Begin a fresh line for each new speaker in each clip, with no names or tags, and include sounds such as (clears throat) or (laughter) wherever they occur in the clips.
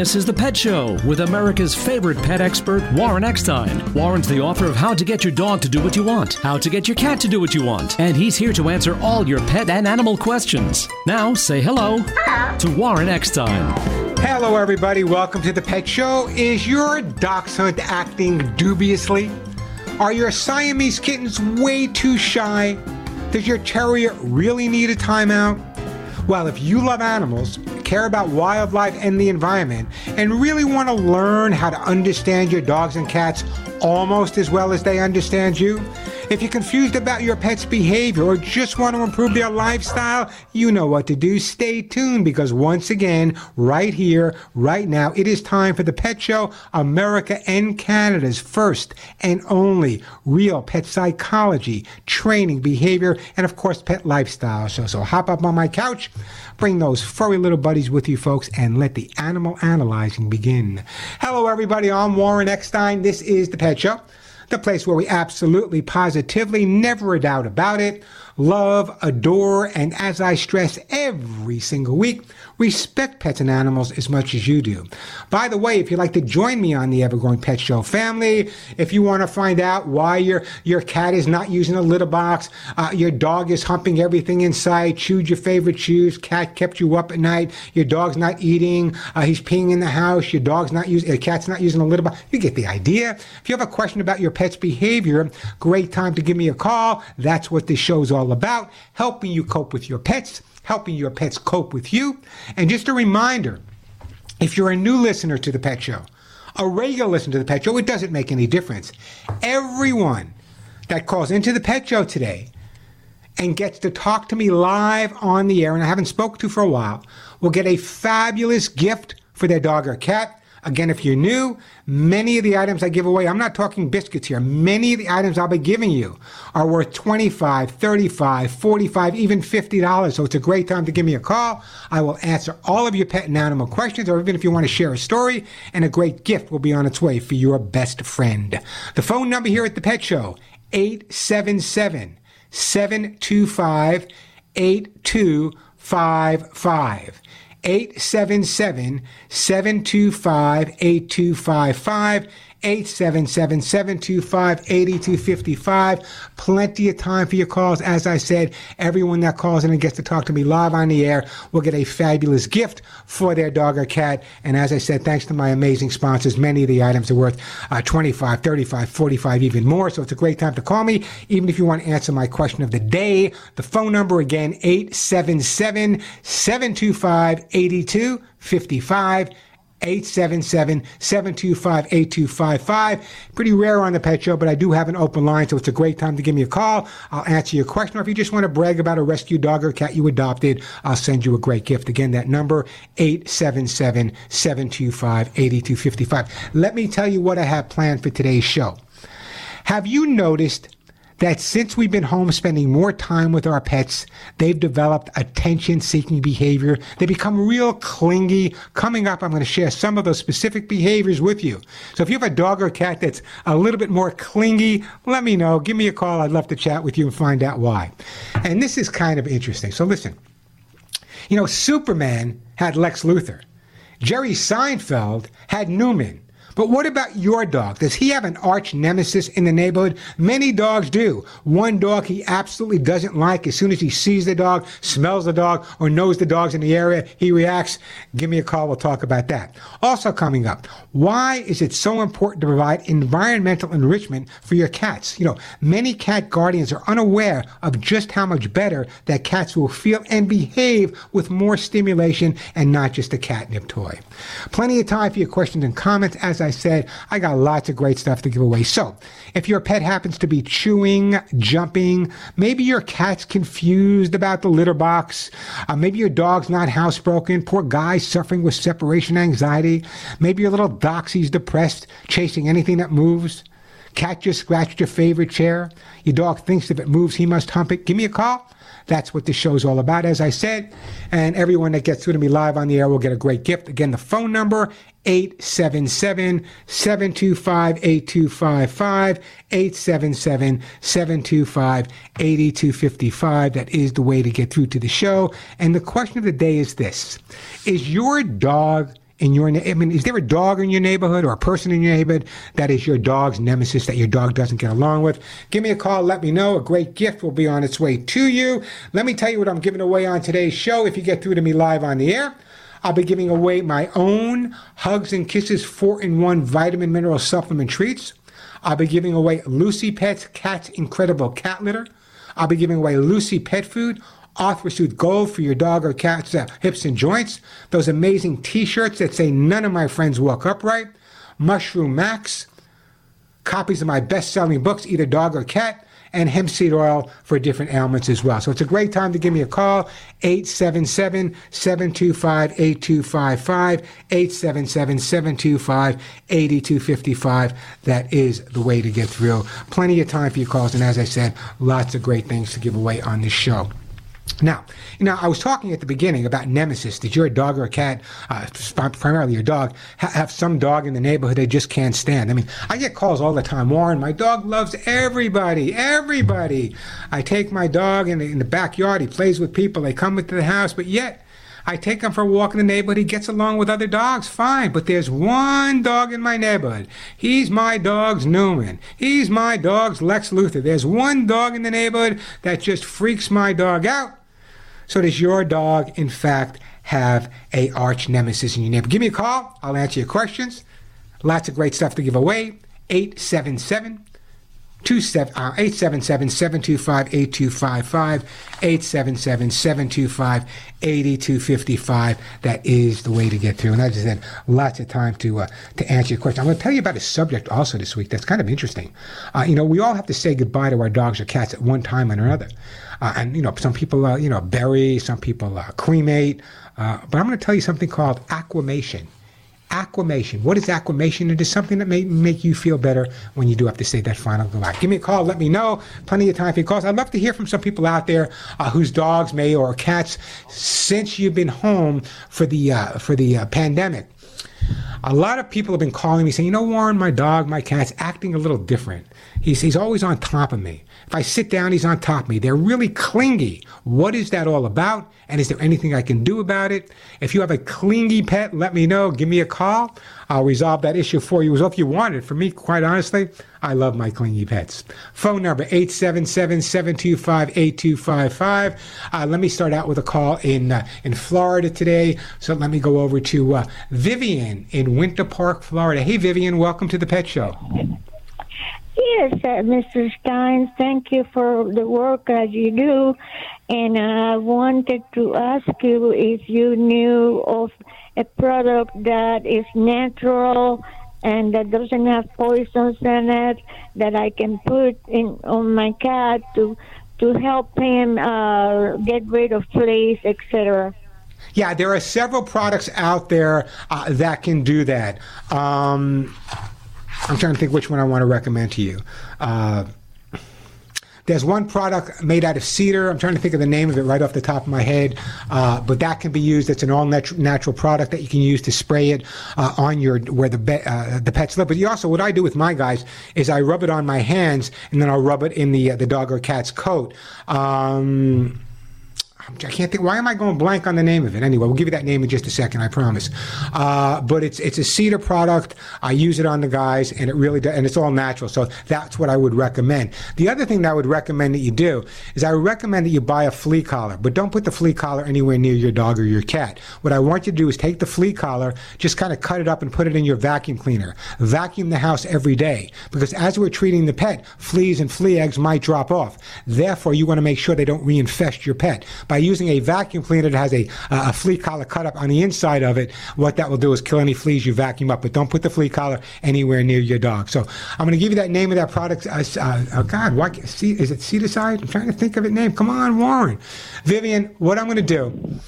This is The Pet Show with America's favorite pet expert, Warren Eckstein. Warren's the author of How to Get Your Dog to Do What You Want, How to Get Your Cat to Do What You Want, and he's here to answer all your pet and animal questions. Now, say hello, to Warren Eckstein.
Hello, everybody. Welcome to The Pet Show. Is your dachshund acting dubiously? Are your Siamese kittens way too shy? Does your terrier really need a timeout? Well, if you love animals, care about wildlife and the environment, and really want to learn how to understand your dogs and cats almost as well as they understand you, if you're confused about your pet's behavior or just want to improve their lifestyle, you know what to do. Stay tuned because once again, right here, right now, it is time for the Pet Show, America and Canada's first and only real pet psychology, training, behavior, and of course, pet lifestyle show. So hop up on my couch, bring those furry little buddies with you, folks, and let the animal analyzing begin. Hello, everybody. I'm Warren Eckstein. This is the Pet The place where we absolutely, positively, never a doubt about it, love, adore, and as I stress every single week, respect pets and animals as much as you do. By the way, if you'd like to join me on the Evergrowing Pet Show family, if you want to find out why your, your cat is not using a litter box, uh, your dog is humping everything inside, chewed your favorite shoes, cat kept you up at night, your dog's not eating, uh, he's peeing in the house, your dog's not using, your cat's not using a litter box, you get the idea. If you have a question about your pet's behavior, great time to give me a call. That's what this show's all about, helping you cope with your pets helping your pets cope with you. And just a reminder if you're a new listener to the Pet Show, a regular listener to the Pet Show, it doesn't make any difference. Everyone that calls into the Pet Show today and gets to talk to me live on the air, and I haven't spoken to for a while, will get a fabulous gift for their dog or cat. Again, if you're new, many of the items I give away, I'm not talking biscuits here. Many of the items I'll be giving you are worth 25, 35, 45, even $50. So it's a great time to give me a call. I will answer all of your pet and animal questions, or even if you want to share a story, and a great gift will be on its way for your best friend. The phone number here at the Pet Show, 877 725 8255. 877 725 8255. 877 725 8255. Plenty of time for your calls. As I said, everyone that calls in and gets to talk to me live on the air will get a fabulous gift for their dog or cat. And as I said, thanks to my amazing sponsors, many of the items are worth uh, 25, 35, 45, even more. So it's a great time to call me, even if you want to answer my question of the day. The phone number again, 877 725 8255. 877-725-8255. Pretty rare on the Pet Show, but I do have an open line, so it's a great time to give me a call. I'll answer your question, or if you just want to brag about a rescue dog or cat you adopted, I'll send you a great gift. Again, that number, 877-725-8255. Let me tell you what I have planned for today's show. Have you noticed that since we've been home spending more time with our pets, they've developed attention seeking behavior. They become real clingy. Coming up, I'm going to share some of those specific behaviors with you. So if you have a dog or cat that's a little bit more clingy, let me know. Give me a call. I'd love to chat with you and find out why. And this is kind of interesting. So listen, you know, Superman had Lex Luthor. Jerry Seinfeld had Newman. But what about your dog? Does he have an arch nemesis in the neighborhood? Many dogs do. One dog he absolutely doesn't like. As soon as he sees the dog, smells the dog, or knows the dog's in the area, he reacts. Give me a call. We'll talk about that. Also coming up, why is it so important to provide environmental enrichment for your cats? You know, many cat guardians are unaware of just how much better that cats will feel and behave with more stimulation and not just a catnip toy. Plenty of time for your questions and comments. As I said, I got lots of great stuff to give away. So, if your pet happens to be chewing, jumping, maybe your cat's confused about the litter box, uh, maybe your dog's not housebroken, poor guy suffering with separation anxiety, maybe your little doxy's depressed, chasing anything that moves. Cat just scratched your favorite chair. Your dog thinks if it moves, he must hump it. Give me a call. That's what this show's all about, as I said. And everyone that gets through to me live on the air will get a great gift. Again, the phone number 877 725 8255. 877 725 8255. That is the way to get through to the show. And the question of the day is this Is your dog in your I mean, is there a dog in your neighborhood or a person in your neighborhood that is your dog's nemesis that your dog doesn't get along with? Give me a call. Let me know. A great gift will be on its way to you. Let me tell you what I'm giving away on today's show. If you get through to me live on the air, I'll be giving away my own Hugs and Kisses 4 in 1 vitamin mineral supplement treats. I'll be giving away Lucy Pet's Cat's Incredible Cat Litter. I'll be giving away Lucy Pet Food, ArthriSoothe Gold for your dog or cat's uh, hips and joints. Those amazing t-shirts that say none of my friends walk upright. Mushroom Max. Copies of my best-selling books, either dog or cat and hemp seed oil for different ailments as well. So it's a great time to give me a call, 877-725-8255, 877-725-8255. That is the way to get through. Plenty of time for your calls, and as I said, lots of great things to give away on this show. Now, you know, I was talking at the beginning about nemesis. Did your dog or a cat, uh, primarily your dog, ha- have some dog in the neighborhood they just can't stand? I mean, I get calls all the time. Warren, my dog loves everybody, everybody. I take my dog in the, in the backyard. He plays with people. They come into the house, but yet I take him for a walk in the neighborhood. He gets along with other dogs, fine. But there's one dog in my neighborhood. He's my dog's Newman. He's my dog's Lex Luthor. There's one dog in the neighborhood that just freaks my dog out. So does your dog, in fact, have a arch nemesis in your neighborhood? Give me a call. I'll answer your questions. Lots of great stuff to give away. 877 877 725 8255. 877 725 8255. That is the way to get through. And as just had lots of time to uh, to answer your question. I'm going to tell you about a subject also this week that's kind of interesting. Uh, you know, we all have to say goodbye to our dogs or cats at one time or another. Uh, and, you know, some people, uh, you know, bury, some people uh, cremate. Uh, but I'm going to tell you something called aquamation aquamation. What is aquamation? It is something that may make you feel better when you do have to say that final goodbye. Give me a call. Let me know. Plenty of time for your calls. I'd love to hear from some people out there uh, whose dogs may or cats since you've been home for the uh, for the uh, pandemic. A lot of people have been calling me saying, you know, Warren, my dog, my cat's acting a little different. He's, he's always on top of me. If I sit down, he's on top of me. They're really clingy. What is that all about? And is there anything I can do about it? If you have a clingy pet, let me know. Give me a call. I'll resolve that issue for you as well if you want it. For me, quite honestly, I love my clingy pets. Phone number 877-725-8255. Uh, let me start out with a call in uh, in Florida today. So let me go over to uh, Vivian in Winter Park, Florida. Hey, Vivian, welcome to the Pet Show.
Yes, uh, Mr. Stein, thank you for the work that you do. And I wanted to ask you if you knew of a product that is natural and that doesn't have poisons in it that I can put in on my cat to to help him uh, get rid of fleas, etc.
Yeah, there are several products out there uh, that can do that. Um, I'm trying to think which one I want to recommend to you. Uh, there's one product made out of cedar. I'm trying to think of the name of it right off the top of my head, uh, but that can be used. It's an all nat- natural product that you can use to spray it uh, on your where the be- uh, the pets live. But you also, what I do with my guys is I rub it on my hands and then I'll rub it in the uh, the dog or cat's coat. Um, I can't think. Why am I going blank on the name of it? Anyway, we'll give you that name in just a second. I promise. Uh, but it's it's a cedar product. I use it on the guys, and it really does, and it's all natural. So that's what I would recommend. The other thing that I would recommend that you do is I would recommend that you buy a flea collar, but don't put the flea collar anywhere near your dog or your cat. What I want you to do is take the flea collar, just kind of cut it up and put it in your vacuum cleaner. Vacuum the house every day because as we're treating the pet, fleas and flea eggs might drop off. Therefore, you want to make sure they don't reinfest your pet by using a vacuum cleaner that has a, a flea collar cut up on the inside of it, what that will do is kill any fleas you vacuum up. But don't put the flea collar anywhere near your dog. So I'm going to give you that name of that product. Uh, uh, oh God, why, is it Cedarcide? I'm trying to think of it name. Come on, Warren. Vivian, what I'm going to do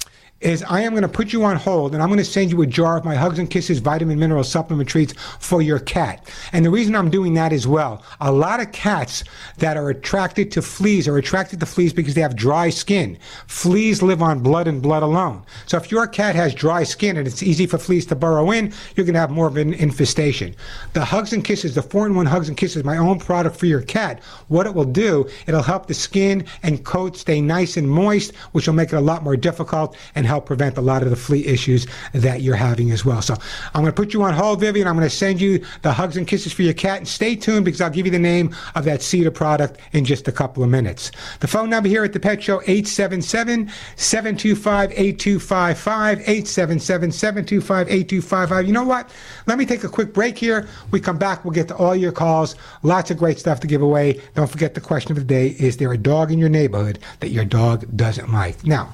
is I am going to put you on hold and I'm going to send you a jar of my Hugs and Kisses vitamin mineral supplement treats for your cat. And the reason I'm doing that as well, a lot of cats that are attracted to fleas are attracted to fleas because they have dry skin. Fleas live on blood and blood alone. So if your cat has dry skin and it's easy for fleas to burrow in, you're going to have more of an infestation. The Hugs and Kisses, the 4-in-1 Hugs and Kisses, my own product for your cat, what it will do, it'll help the skin and coat stay nice and moist, which will make it a lot more difficult and help prevent a lot of the flea issues that you're having as well. So I'm going to put you on hold, Vivian. I'm going to send you the hugs and kisses for your cat. And stay tuned because I'll give you the name of that cedar product in just a couple of minutes. The phone number here at the Pet Show, 877 725 8255. 877 725 8255. You know what? Let me take a quick break here. We come back, we'll get to all your calls. Lots of great stuff to give away. Don't forget the question of the day is there a dog in your neighborhood that your dog doesn't like? Now,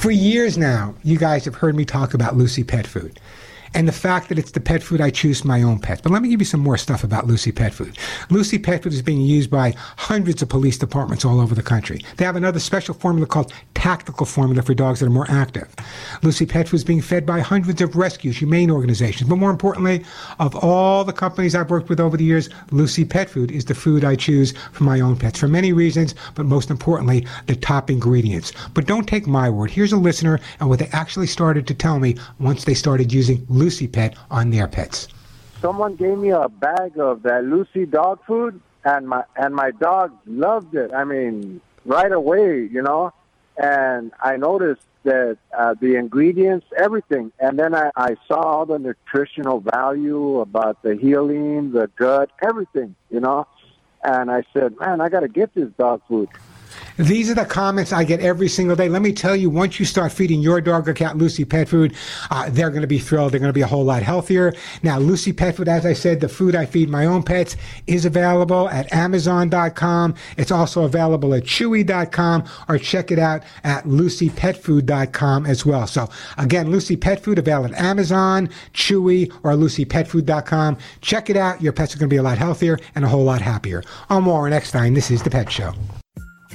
for years now, you guys have heard me talk about Lucy Pet Food and the fact that it's the pet food I choose for my own pets. But let me give you some more stuff about Lucy Pet Food. Lucy Pet Food is being used by hundreds of police departments all over the country. They have another special formula called Tactical Formula for dogs that are more active. Lucy Pet Food is being fed by hundreds of rescues, humane organizations. But more importantly, of all the companies I've worked with over the years, Lucy Pet Food is the food I choose for my own pets for many reasons, but most importantly, the top ingredients. But don't take my word. Here's a listener and what they actually started to tell me once they started using Lucy Lucy pet on their pets.
Someone gave me a bag of that Lucy dog food, and my and my dog loved it. I mean, right away, you know. And I noticed that uh, the ingredients, everything, and then I, I saw all the nutritional value about the healing, the gut, everything, you know. And I said, man, I got to get this dog food.
These are the comments I get every single day. Let me tell you, once you start feeding your dog or cat Lucy Pet Food, uh, they're going to be thrilled. They're going to be a whole lot healthier. Now, Lucy Pet Food, as I said, the food I feed my own pets is available at Amazon.com. It's also available at Chewy.com or check it out at LucyPetFood.com as well. So again, Lucy Pet Food available at Amazon, Chewy, or LucyPetFood.com. Check it out. Your pets are going to be a lot healthier and a whole lot happier. I'm Warren Eckstein. This is The Pet Show.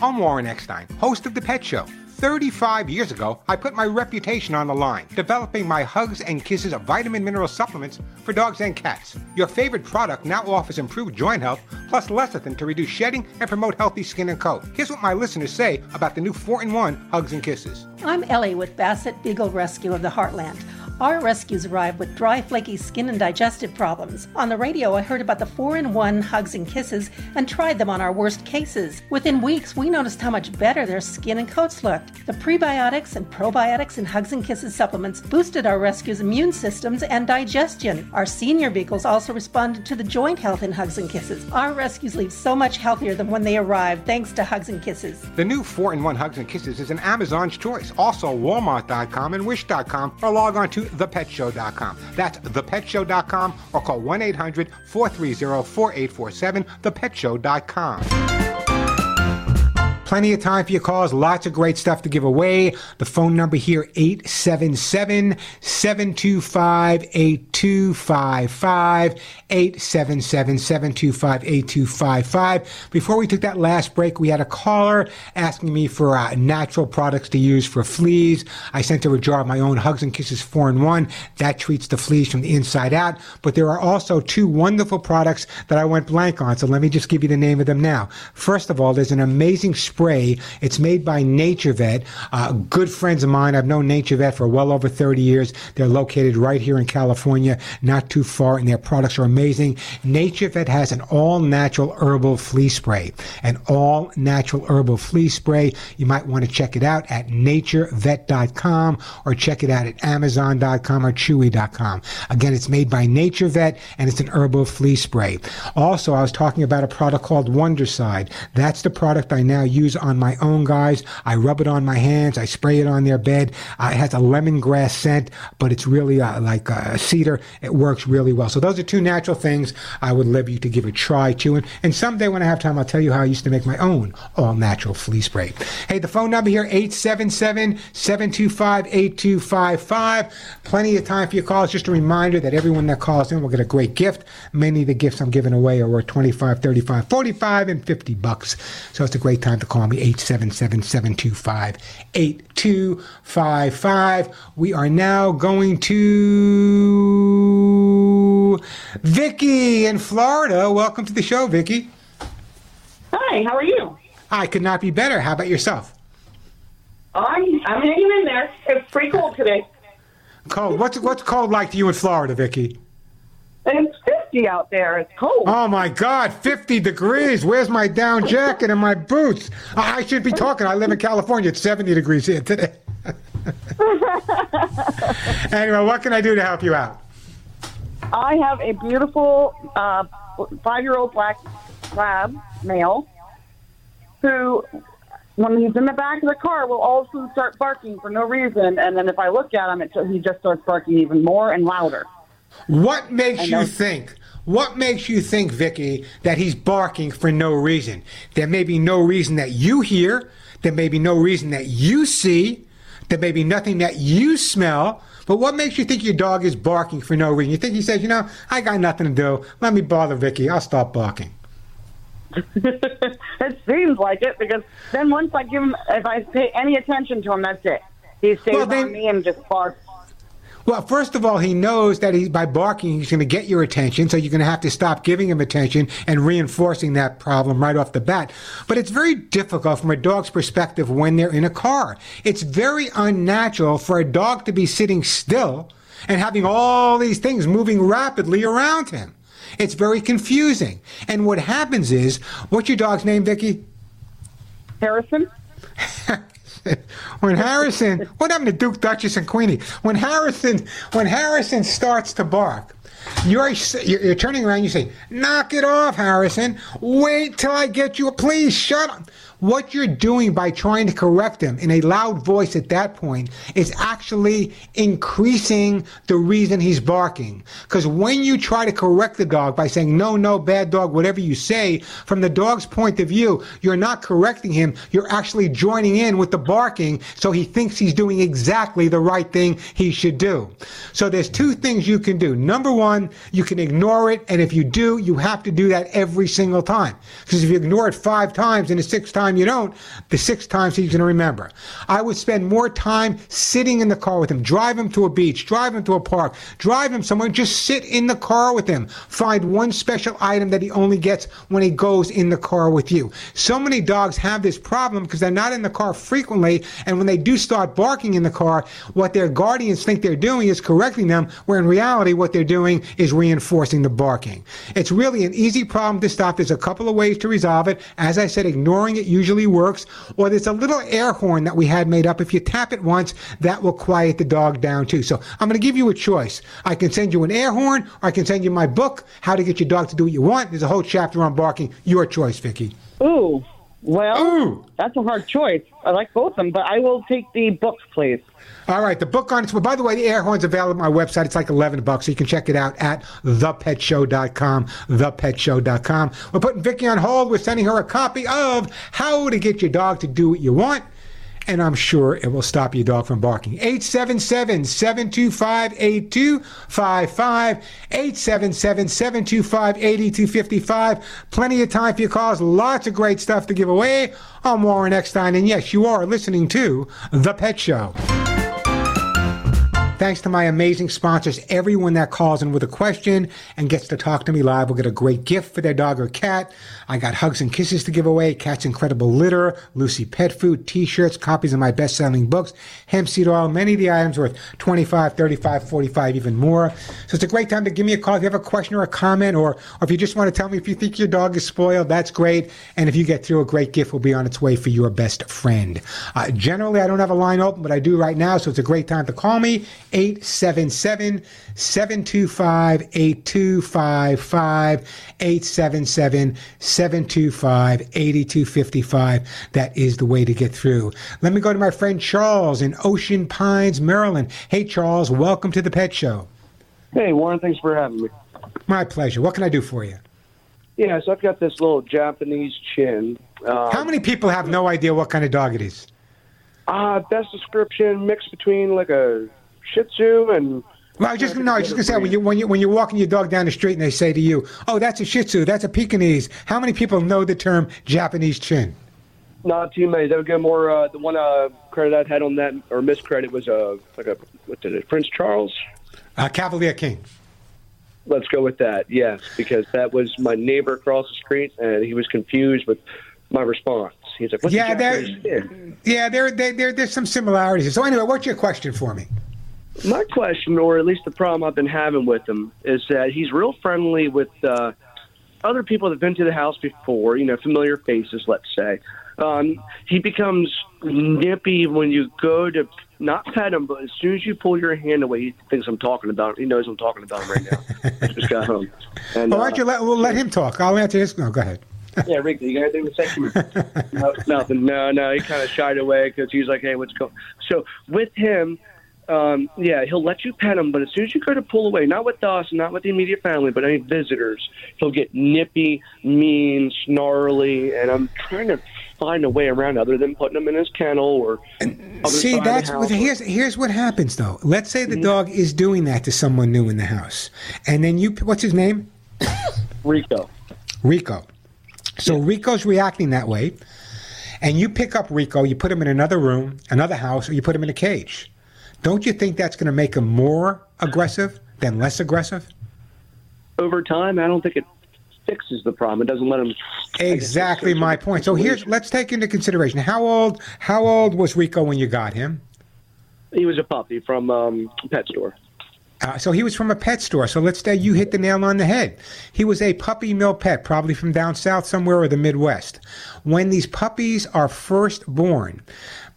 I'm Warren Eckstein, host of The Pet Show. 35 years ago, I put my reputation on the line, developing my Hugs and Kisses of vitamin mineral supplements for dogs and cats. Your favorite product now offers improved joint health plus lecithin to reduce shedding and promote healthy skin and coat. Here's what my listeners say about the new 4 in 1 Hugs and Kisses.
I'm Ellie with Basset Beagle Rescue of the Heartland. Our rescues arrived with dry, flaky skin and digestive problems. On the radio, I heard about the 4 in 1 hugs and kisses and tried them on our worst cases. Within weeks, we noticed how much better their skin and coats looked. The prebiotics and probiotics in hugs and kisses supplements boosted our rescues' immune systems and digestion. Our senior beagles also responded to the joint health in hugs and kisses. Our rescues leave so much healthier than when they arrived thanks to hugs and kisses.
The new 4 in 1 Hugs and Kisses is an Amazon's choice. Also, Walmart.com and Wish.com or log on to thepetshow.com. That's thepetshow.com or call 1 800 430 4847, thepetshow.com. Plenty of time for your calls. Lots of great stuff to give away. The phone number here, 877-725-8255. 877-725-8255. Before we took that last break, we had a caller asking me for uh, natural products to use for fleas. I sent her a jar of my own Hugs and Kisses 4 in 1. That treats the fleas from the inside out. But there are also two wonderful products that I went blank on. So let me just give you the name of them now. First of all, there's an amazing spray. It's made by NatureVet. Uh, good friends of mine. I've known NatureVet for well over 30 years. They're located right here in California, not too far, and their products are amazing. NatureVet has an all natural herbal flea spray. An all natural herbal flea spray. You might want to check it out at naturevet.com or check it out at amazon.com or chewy.com. Again, it's made by NatureVet and it's an herbal flea spray. Also, I was talking about a product called Wondercide. That's the product I now use on my own guys. I rub it on my hands. I spray it on their bed. Uh, it has a lemongrass scent, but it's really uh, like a cedar. It works really well. So those are two natural things I would love you to give a try to. And, and someday when I have time, I'll tell you how I used to make my own all natural flea spray. Hey, the phone number here, 877-725-8255. Plenty of time for your calls. Just a reminder that everyone that calls in will get a great gift. Many of the gifts I'm giving away are worth 25, 35, 45, and 50 bucks. So it's a great time to call me 877-725-8255. We are now going to Vicky in Florida. Welcome to the show, Vicky.
Hi, how are you?
I could not be better. How about yourself?
I'm, I'm hanging in there. It's pretty cold today.
Cold. What's what's cold like to you in Florida, Vicky?
It's 50 out there. It's cold.
Oh my God, 50 degrees. Where's my down jacket and my boots? I should be talking. I live in California. It's 70 degrees here today. (laughs) anyway, what can I do to help you out?
I have a beautiful uh, five-year-old black lab male who, when he's in the back of the car, will all of a sudden start barking for no reason, and then if I look at him, it, he just starts barking even more and louder.
What makes you think? What makes you think, Vicky, that he's barking for no reason? There may be no reason that you hear. There may be no reason that you see. There may be nothing that you smell. But what makes you think your dog is barking for no reason? You think he says, you know, I got nothing to do. Let me bother Vicky. I'll stop barking. (laughs)
it seems like it because then once I give him, if I pay any attention to him, that's it. He stays
Well, then-
on me and just barks.
Well, first of all, he knows that he, by barking, he's going to get your attention, so you're going to have to stop giving him attention and reinforcing that problem right off the bat. But it's very difficult from a dog's perspective when they're in a car. It's very unnatural for a dog to be sitting still and having all these things moving rapidly around him. It's very confusing. And what happens is, what's your dog's name, Vicky?
Harrison? (laughs) (laughs)
when Harrison, what happened to Duke, Duchess, and Queenie? When Harrison, when Harrison starts to bark, you're you're, turning around. You say, "Knock it off, Harrison! Wait till I get you. Please shut up." What you're doing by trying to correct him in a loud voice at that point is actually increasing the reason he's barking. Because when you try to correct the dog by saying, no, no, bad dog, whatever you say, from the dog's point of view, you're not correcting him. You're actually joining in with the barking so he thinks he's doing exactly the right thing he should do. So there's two things you can do. Number one, you can ignore it. And if you do, you have to do that every single time. Because if you ignore it five times and the sixth time you don't, the six times he's going to remember. I would spend more time sitting in the car with him, drive him to a beach, drive him to a park, drive him somewhere, just sit in the car with him. Find one special item that he only gets when he goes in the car with you. So many dogs have this problem because they're not in the car frequently, and when they do start barking in the car, what their guardians think they're doing is correcting them, where in reality, what they're doing is reinforcing the barking. It's really an easy problem to stop. There's a couple of ways to resolve it. As I said, ignoring it usually works, or there's a little air horn that we had made up. If you tap it once, that will quiet the dog down too. So I'm going to give you a choice. I can send you an air horn, or I can send you my book, How to Get Your Dog to Do What You Want. There's a whole chapter on barking. Your choice, Vicky.
Ooh, well,
Ooh.
that's a hard choice. I like both of them, but I will take the books, please.
All right, the book on its. Well, by the way, the air horn's available on my website. It's like 11 bucks, so you can check it out at thepetshow.com. Thepetshow.com. We're putting Vicky on hold. We're sending her a copy of How to Get Your Dog to Do What You Want. And I'm sure it will stop your dog from barking. 877 725 8255. 877 725 8255. Plenty of time for your calls. Lots of great stuff to give away. I'm Warren Eckstein. And yes, you are listening to The Pet Show. Thanks to my amazing sponsors, everyone that calls in with a question and gets to talk to me live will get a great gift for their dog or cat. I got hugs and kisses to give away, Cat's Incredible Litter, Lucy Pet Food, t-shirts, copies of my best-selling books, hemp seed oil, many of the items worth 25, 35, 45, even more. So it's a great time to give me a call if you have a question or a comment, or, or if you just want to tell me if you think your dog is spoiled, that's great. And if you get through, a great gift will be on its way for your best friend. Uh, generally, I don't have a line open, but I do right now, so it's a great time to call me. 877 725 8255. 877 725 8255. That is the way to get through. Let me go to my friend Charles in Ocean Pines, Maryland. Hey, Charles, welcome to the Pet Show.
Hey, Warren, thanks for having me.
My pleasure. What can I do for you?
Yeah, so I've got this little Japanese chin. Uh,
How many people have no idea what kind of dog it is?
uh, best description mixed between like a Shih Tzu and
Well, I just no, I was just gonna say when you when you when you're walking your dog down the street and they say to you, "Oh, that's a Shih Tzu, that's a Pekingese." How many people know the term Japanese chin?
not too many. That would go more. Uh, the one uh, credit I had on that or miscredit was uh, like a what did it? Prince Charles.
Uh, Cavalier King.
Let's go with that. Yes, because that was my neighbor across the street, and he was confused with my response. He's like, What's
Yeah,
a
there-
Japanese chin?"
Yeah, there, there, there, there's some similarities. So anyway, what's your question for me?
My question, or at least the problem I've been having with him, is that he's real friendly with uh, other people that have been to the house before, you know, familiar faces, let's say. Um, he becomes nippy when you go to not pet him, but as soon as you pull your hand away, he thinks I'm talking about him. He knows I'm talking about him right now. I just got home. (laughs) And,
Well, why don't you
uh,
let, we'll let him talk? I'll answer his. No, go ahead. (laughs)
yeah, Rick, you got anything to say? (laughs) no, nothing. No, no. He kind of shied away because he's like, "Hey, what's going?" So with him, um, yeah, he'll let you pet him, but as soon as you go to pull away, not with us, not with the immediate family, but any visitors, he'll get nippy, mean, snarly, and I'm trying to find a way around other than putting him in his kennel or. other
See,
side of the
that's what, here's here's what happens though. Let's say the dog is doing that to someone new in the house, and then you what's his name?
Rico.
Rico. So Rico's reacting that way, and you pick up Rico, you put him in another room, another house, or you put him in a cage. Don't you think that's going to make him more aggressive than less aggressive?
Over time, I don't think it fixes the problem. It doesn't let him.
Exactly my point. So here's let's take into consideration how old how old was Rico when you got him?
He was a puppy from um, pet store.
Uh, so he was from a pet store. So let's say you hit the nail on the head. He was a puppy mill pet, probably from down south somewhere or the Midwest. When these puppies are first born,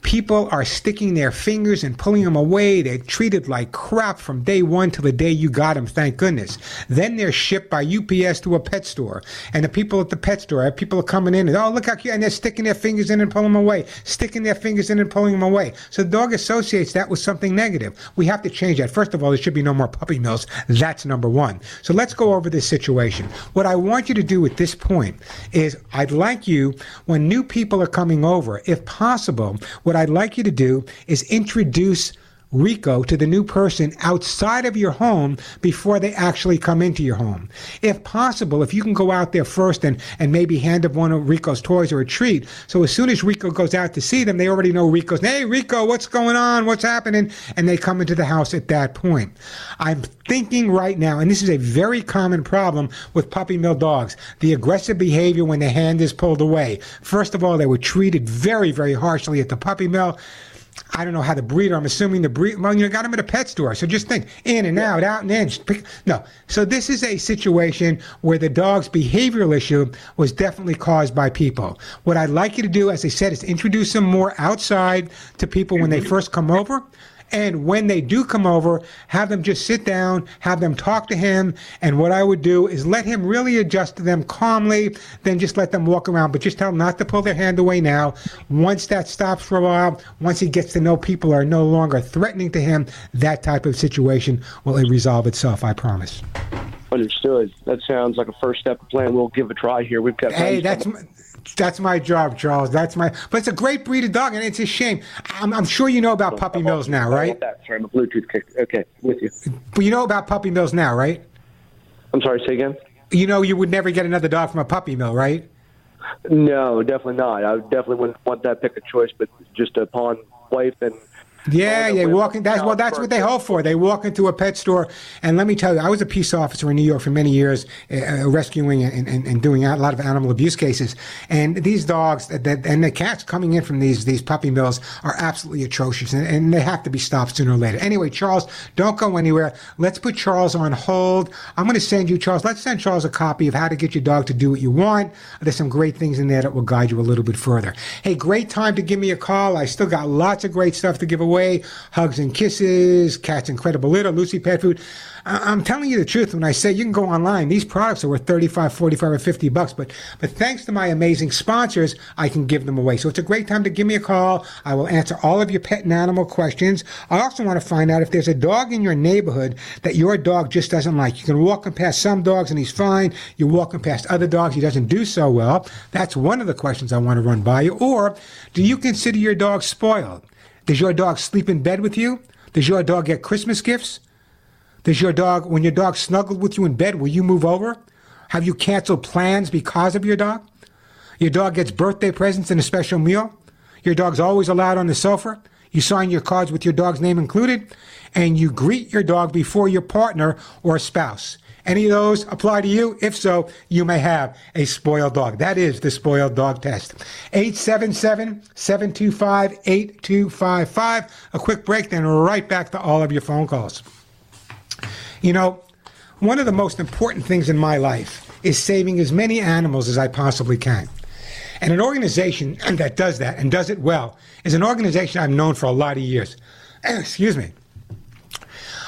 people are sticking their fingers and pulling them away. They're treated like crap from day one till the day you got them, thank goodness. Then they're shipped by UPS to a pet store. And the people at the pet store, people are coming in and, oh, look how cute. And they're sticking their fingers in and pulling them away, sticking their fingers in and pulling them away. So the dog associates that with something negative. We have to change that. First of all, there should be no more puppy mills. That's number one. So let's go over this situation. What I want you to do at this point is I'd like you, when new people are coming over, if possible, what I'd like you to do is introduce Rico to the new person outside of your home before they actually come into your home. If possible, if you can go out there first and, and maybe hand them one of Rico's toys or a treat, so as soon as Rico goes out to see them, they already know Rico's, hey, Rico, what's going on? What's happening? And they come into the house at that point. I'm thinking right now, and this is a very common problem with puppy mill dogs, the aggressive behavior when the hand is pulled away. First of all, they were treated very, very harshly at the puppy mill. I don't know how the breeder. I'm assuming the breed. Well, you got them at a pet store, so just think in and out, out and in. Pick- No, so this is a situation where the dog's behavioral issue was definitely caused by people. What I'd like you to do, as I said, is introduce them more outside to people when they mm-hmm. first come over. And when they do come over, have them just sit down, have them talk to him. And what I would do is let him really adjust to them calmly, then just let them walk around. But just tell them not to pull their hand away now. Once that stops for a while, once he gets to know people are no longer threatening to him, that type of situation will resolve itself, I promise.
Understood. That sounds like a first step plan. We'll give a try here. We've got.
Hey, that's my, that's my job, Charles. That's my. But it's a great breed of dog, and it's a shame. I'm, I'm sure you know about puppy mills now, right?
That. Sorry, my Bluetooth kicked. Okay, with you.
But you know about puppy mills now, right?
I'm sorry. Say again.
You know you would never get another dog from a puppy mill, right?
No, definitely not. I definitely wouldn't want that pick of choice, but just upon wife and
Yeah,
Oh,
they walk in. That's well, that's what they hope for. They walk into a pet store, and let me tell you, I was a peace officer in New York for many years, uh, rescuing and, and, and doing a lot of animal abuse cases. And these dogs that, that- and the cats coming in from these these puppy mills are absolutely atrocious, and, and they have to be stopped sooner or later. Anyway, Charles, don't go anywhere. Let's put Charles on hold. I'm going to send you, Charles. Let's send Charles a copy of How to Get Your Dog to Do What You Want. There's some great things in there that will guide you a little bit further. Hey, great time to give me a call. I still got lots of great stuff to give away. Hugs and kisses, Cat's Incredible Litter, Lucy Pet Food. I- I'm telling you the truth when I say you can go online. These products are worth 35, 45, or 50 bucks, but but thanks to my amazing sponsors, I can give them away. So it's a great time to give me a call. I will answer all of your pet and animal questions. I also want to find out if there's a dog in your neighborhood that your dog just doesn't like. You can walk him past some dogs and he's fine. You're walking past other dogs, he doesn't do so well. That's one of the questions I want to run by you. Or do you consider your dog spoiled? Does your dog sleep in bed with you? Does your dog get Christmas gifts? Does your dog, when your dog snuggled with you in bed, will you move over? Have you canceled plans because of your dog? Your dog gets birthday presents and a special meal? Your dog's always allowed on the sofa? You sign your cards with your dog's name included? And you greet your dog before your partner or spouse. Any of those apply to you? If so, you may have a spoiled dog. That is the spoiled dog test. 877 725 8255. A quick break, then right back to all of your phone calls. You know, one of the most important things in my life is saving as many animals as I possibly can. And an organization (clears throat) that does that and does it well is an organization I've known for a lot of years. (clears throat) excuse me.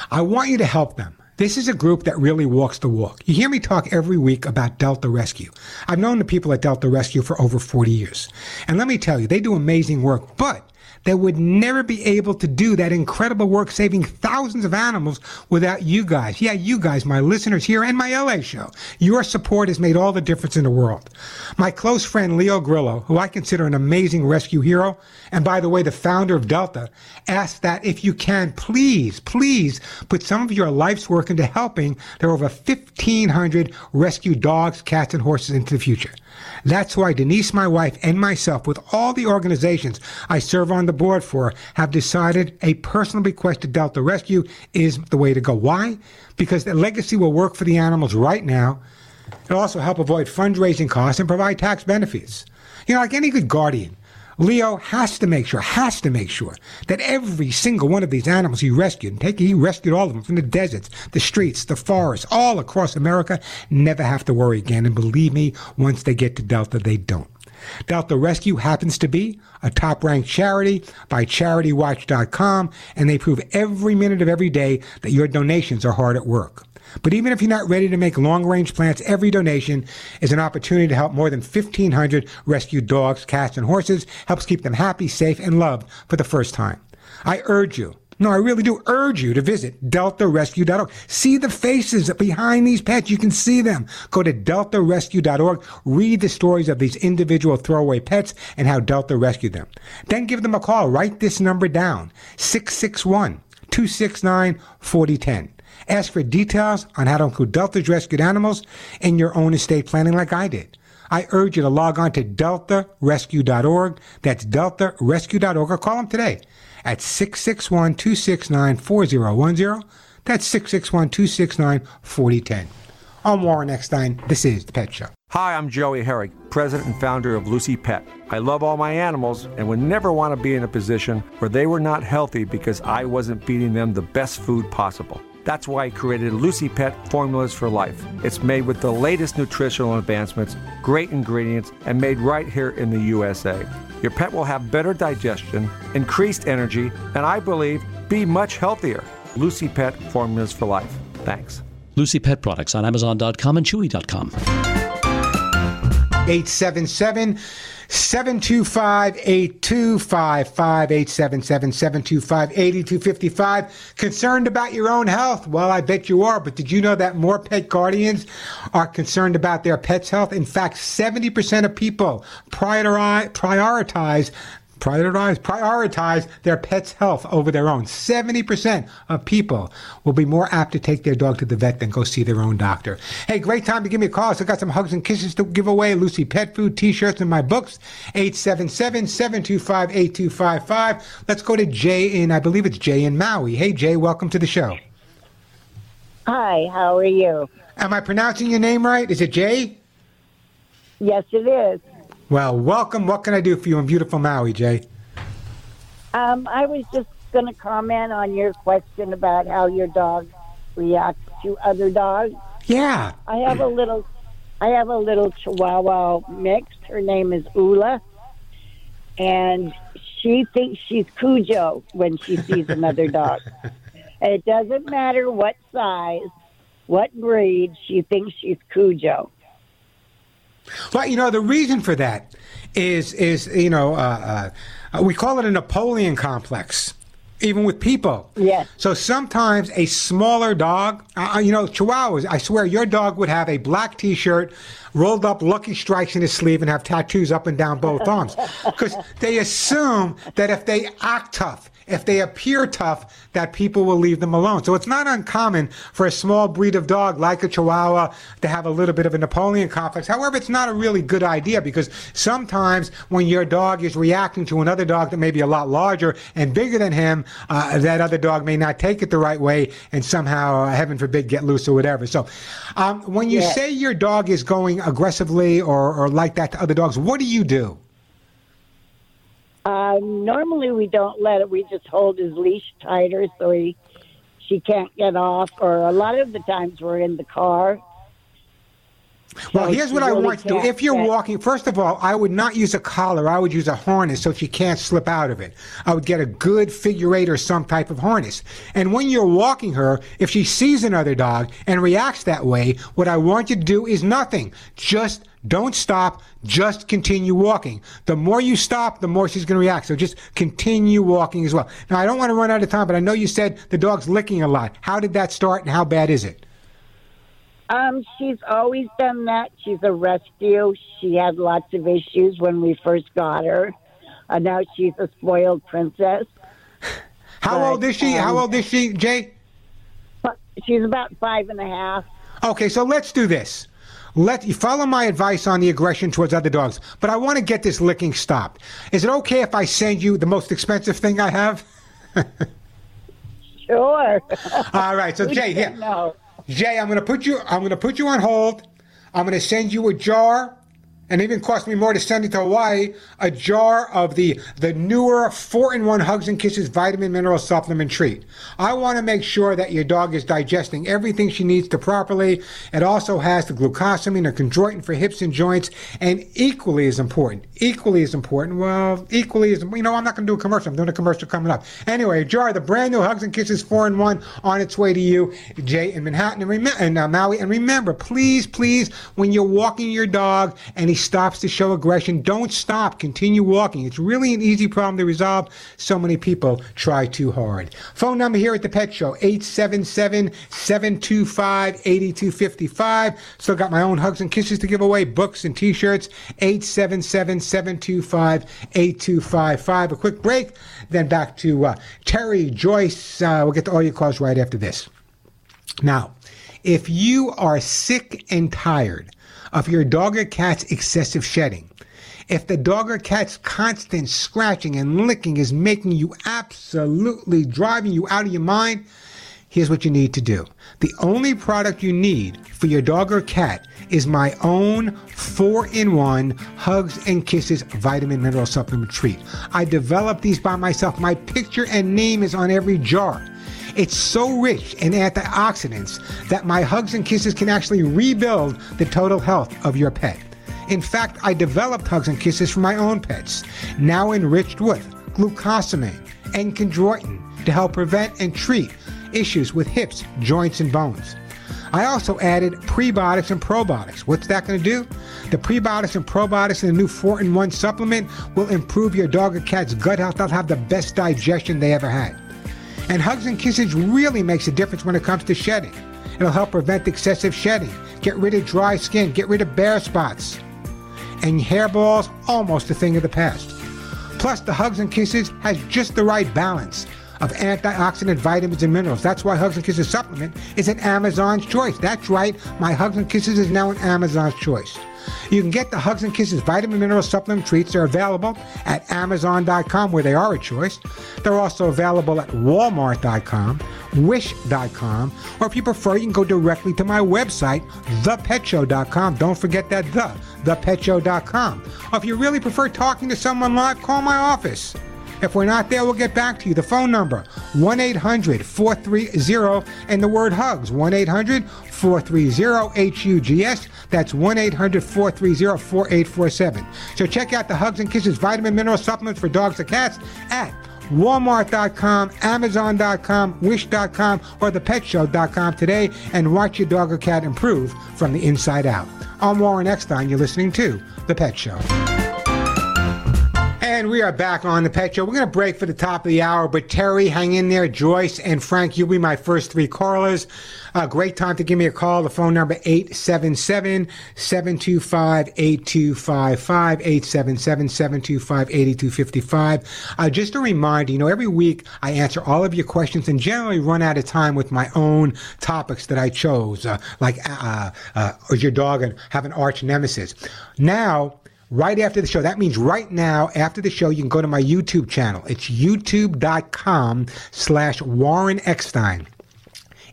I want you to help them. This is a group that really walks the walk. You hear me talk every week about Delta Rescue. I've known the people at Delta Rescue for over 40 years. And let me tell you, they do amazing work, but they would never be able to do that incredible work saving thousands of animals without you guys. Yeah, you guys, my listeners here and my LA show. Your support has made all the difference in the world. My close friend Leo Grillo, who I consider an amazing rescue hero, and by the way, the founder of Delta, asked that if you can, please, please put some of your life's work into helping their over 1,500 rescue dogs, cats, and horses into the future. That's why Denise, my wife, and myself, with all the organizations I serve on the board for, have decided a personal bequest to Delta Rescue is the way to go. Why? Because the legacy will work for the animals right now. It'll also help avoid fundraising costs and provide tax benefits. You know, like any good guardian, Leo has to make sure, has to make sure that every single one of these animals he rescued, and take he rescued all of them from the deserts, the streets, the forests, all across America, never have to worry again. And believe me, once they get to Delta, they don't. Delta Rescue happens to be a top ranked charity by CharityWatch.com, and they prove every minute of every day that your donations are hard at work. But even if you're not ready to make long range plans, every donation is an opportunity to help more than 1,500 rescued dogs, cats, and horses, helps keep them happy, safe, and loved for the first time. I urge you, no, I really do urge you to visit deltarescue.org. See the faces behind these pets. You can see them. Go to deltarescue.org. Read the stories of these individual throwaway pets and how Delta rescued them. Then give them a call. Write this number down 661 269 4010. Ask for details on how to include Delta's rescued animals in your own estate planning like I did. I urge you to log on to deltarescue.org. That's deltarescue.org or call them today at 661-269-4010. That's 661-269-4010. I'm Warren Eckstein. This is The Pet Show.
Hi, I'm Joey Herrick, president and founder of Lucy Pet. I love all my animals and would never want to be in a position where they were not healthy because I wasn't feeding them the best food possible. That's why I created Lucy Pet Formulas for Life. It's made with the latest nutritional advancements, great ingredients, and made right here in the USA. Your pet will have better digestion, increased energy, and I believe be much healthier. Lucy Pet Formulas for Life. Thanks.
Lucy Pet products on Amazon.com and Chewy.com.
877 725 8255 877 725 8255. Concerned about your own health? Well, I bet you are, but did you know that more pet guardians are concerned about their pet's health? In fact, 70% of people prioritize prioritize prioritize their pet's health over their own. 70% of people will be more apt to take their dog to the vet than go see their own doctor. Hey, great time to give me a call. So I got some hugs and kisses to give away, Lucy pet food, t-shirts, and my books. 877-725-8255. Let's go to Jay in, I believe it's Jay in Maui. Hey, Jay, welcome to the show.
Hi, how are you?
Am I pronouncing your name right? Is it Jay?
Yes, it is.
Well, welcome. What can I do for you in beautiful Maui, Jay?
Um, I was just going to comment on your question about how your dog reacts to other dogs.
Yeah.
I have a little, I have a little Chihuahua mix. Her name is Ula, and she thinks she's Cujo when she sees another dog. (laughs) It doesn't matter what size, what breed. She thinks she's Cujo.
Well, you know, the reason for that is is you know uh, uh, we call it a Napoleon complex. Even with people.
Yes.
So sometimes a smaller dog, uh, uh, you know, Chihuahuas, I swear your dog would have a black t shirt, rolled up Lucky Strikes in his sleeve, and have tattoos up and down both arms. Because they assume that if they act tough, if they appear tough, that people will leave them alone. So it's not uncommon for a small breed of dog like a Chihuahua to have a little bit of a Napoleon complex. However, it's not a really good idea because sometimes when your dog is reacting to another dog that may be a lot larger and bigger than him, uh, that other dog may not take it the right way and somehow, uh, heaven forbid, get loose or whatever. So um, when you
Yeah.
say your dog is going aggressively or, or like that to other dogs, what do you do?
Uh, normally, we don't let it. We just hold his leash tighter so he she can't get off. Or a lot of the times we're in the car,
Well,
So
here's what I
really
want to do. If you're walking, first of all, I would not use a collar. I would use a harness so she can't slip out of it. I would get a good figure eight or some type of harness. And when you're walking her, if she sees another dog and reacts that way, what I want you to do is nothing. Just don't stop. Just continue walking. The more you stop, the more she's going to react. So just continue walking as well. Now, I don't want to run out of time, but I know you said the dog's licking a lot. How did that start and how bad is it?
Um, she's always done that. She's a rescue. She had lots of issues when we first got her. Uh, now she's a spoiled princess. (laughs)
How
But,
old is she? How
um,
old is she, Jay?
She's about five and a half.
Okay, so let's do this. Let you follow my advice on the aggression towards other dogs, but I want to get this licking stopped. Is it okay if I send you the most expensive thing I have? (laughs)
Sure.
All right, so (laughs) Jay, here. Jay, I'm to put you. I'm to put you on hold. I'm to send you a jar, and even cost me more to send it to Hawaii. A jar of the the newer four-in-one Hugs and Kisses vitamin mineral supplement treat. I want to make sure that your dog is digesting everything she needs to properly. It also has the glucosamine, a chondroitin for hips and joints, and equally as important. Equally as important. Well, equally as you know, I'm not going to do a commercial. I'm doing a commercial coming up. Anyway, jar the brand new Hugs and Kisses four-in-one on its way to you, Jay in Manhattan and, rem- and uh, Maui. And remember, please, please, when you're walking your dog and he stops to show aggression, don't stop. Continue walking. It's really an easy problem to resolve. So many people try too hard. Phone number here at the Pet Show 877-725-8255. Still got my own Hugs and Kisses to give away, books and T-shirts. 877-725-8255. A quick break, then back to uh, Terry Joyce. Uh, we'll get to all your calls right after this. Now, if you are sick and tired of your dog or cat's excessive shedding, if the dog or cat's constant scratching and licking is making you absolutely driving you out of your mind, here's what you need to do. The only product you need for your dog or cat is my own four in one Hugs and Kisses vitamin mineral supplement treat. I developed these by myself. My picture and name is on every jar. It's so rich in antioxidants that my Hugs and Kisses can actually rebuild the total health of your pet. In fact, I developed Hugs and Kisses for my own pets, now enriched with glucosamine and chondroitin to help prevent and treat issues with hips, joints, and bones. I also added prebiotics and probiotics. What's that going to do? The prebiotics and probiotics in the new 4 in 1 supplement will improve your dog or cat's gut health. They'll have the best digestion they ever had. And Hugs and Kisses really makes a difference when it comes to shedding. It'll help prevent excessive shedding, get rid of dry skin, get rid of bare spots. And hairballs, almost a thing of the past. Plus, the Hugs and Kisses has just the right balance of antioxidant vitamins and minerals. That's why Hugs and Kisses supplement is an Amazon's choice. That's right, my Hugs and Kisses is now an Amazon's choice. You can get the Hugs and Kisses vitamin mineral supplement treats. They're available at Amazon.com, where they are a choice. They're also available at Walmart.com, Wish.com, or if you prefer, you can go directly to my website, ThePetShow.com. Don't forget that the, ThePetShow.com. Or if you really prefer talking to someone live, call my office. If we're not there, we'll get back to you. The phone number 1 800 430 and the word hugs 1 800 430 HUGS. That's 1 800 430 4847. So check out the Hugs and Kisses vitamin mineral supplements for dogs and cats at Walmart.com, Amazon.com, Wish.com, or ThePetShow.com today and watch your dog or cat improve from the inside out. I'm Warren Eckstein. You're listening to The Pet Show. And we are back on the Pet Show. We're going to break for the top of the hour, but Terry, hang in there. Joyce and Frank, you'll be my first three callers. Uh, great time to give me a call. The phone number 877-725-8255, 877-725-8255. Uh, just a reminder, you know, every week I answer all of your questions and generally run out of time with my own topics that I chose, uh, like, uh, uh, is your dog and have an arch nemesis? Now, right after the show. That means right now, after the show, you can go to my YouTube channel. It's youtube.com slash Warren Eckstein.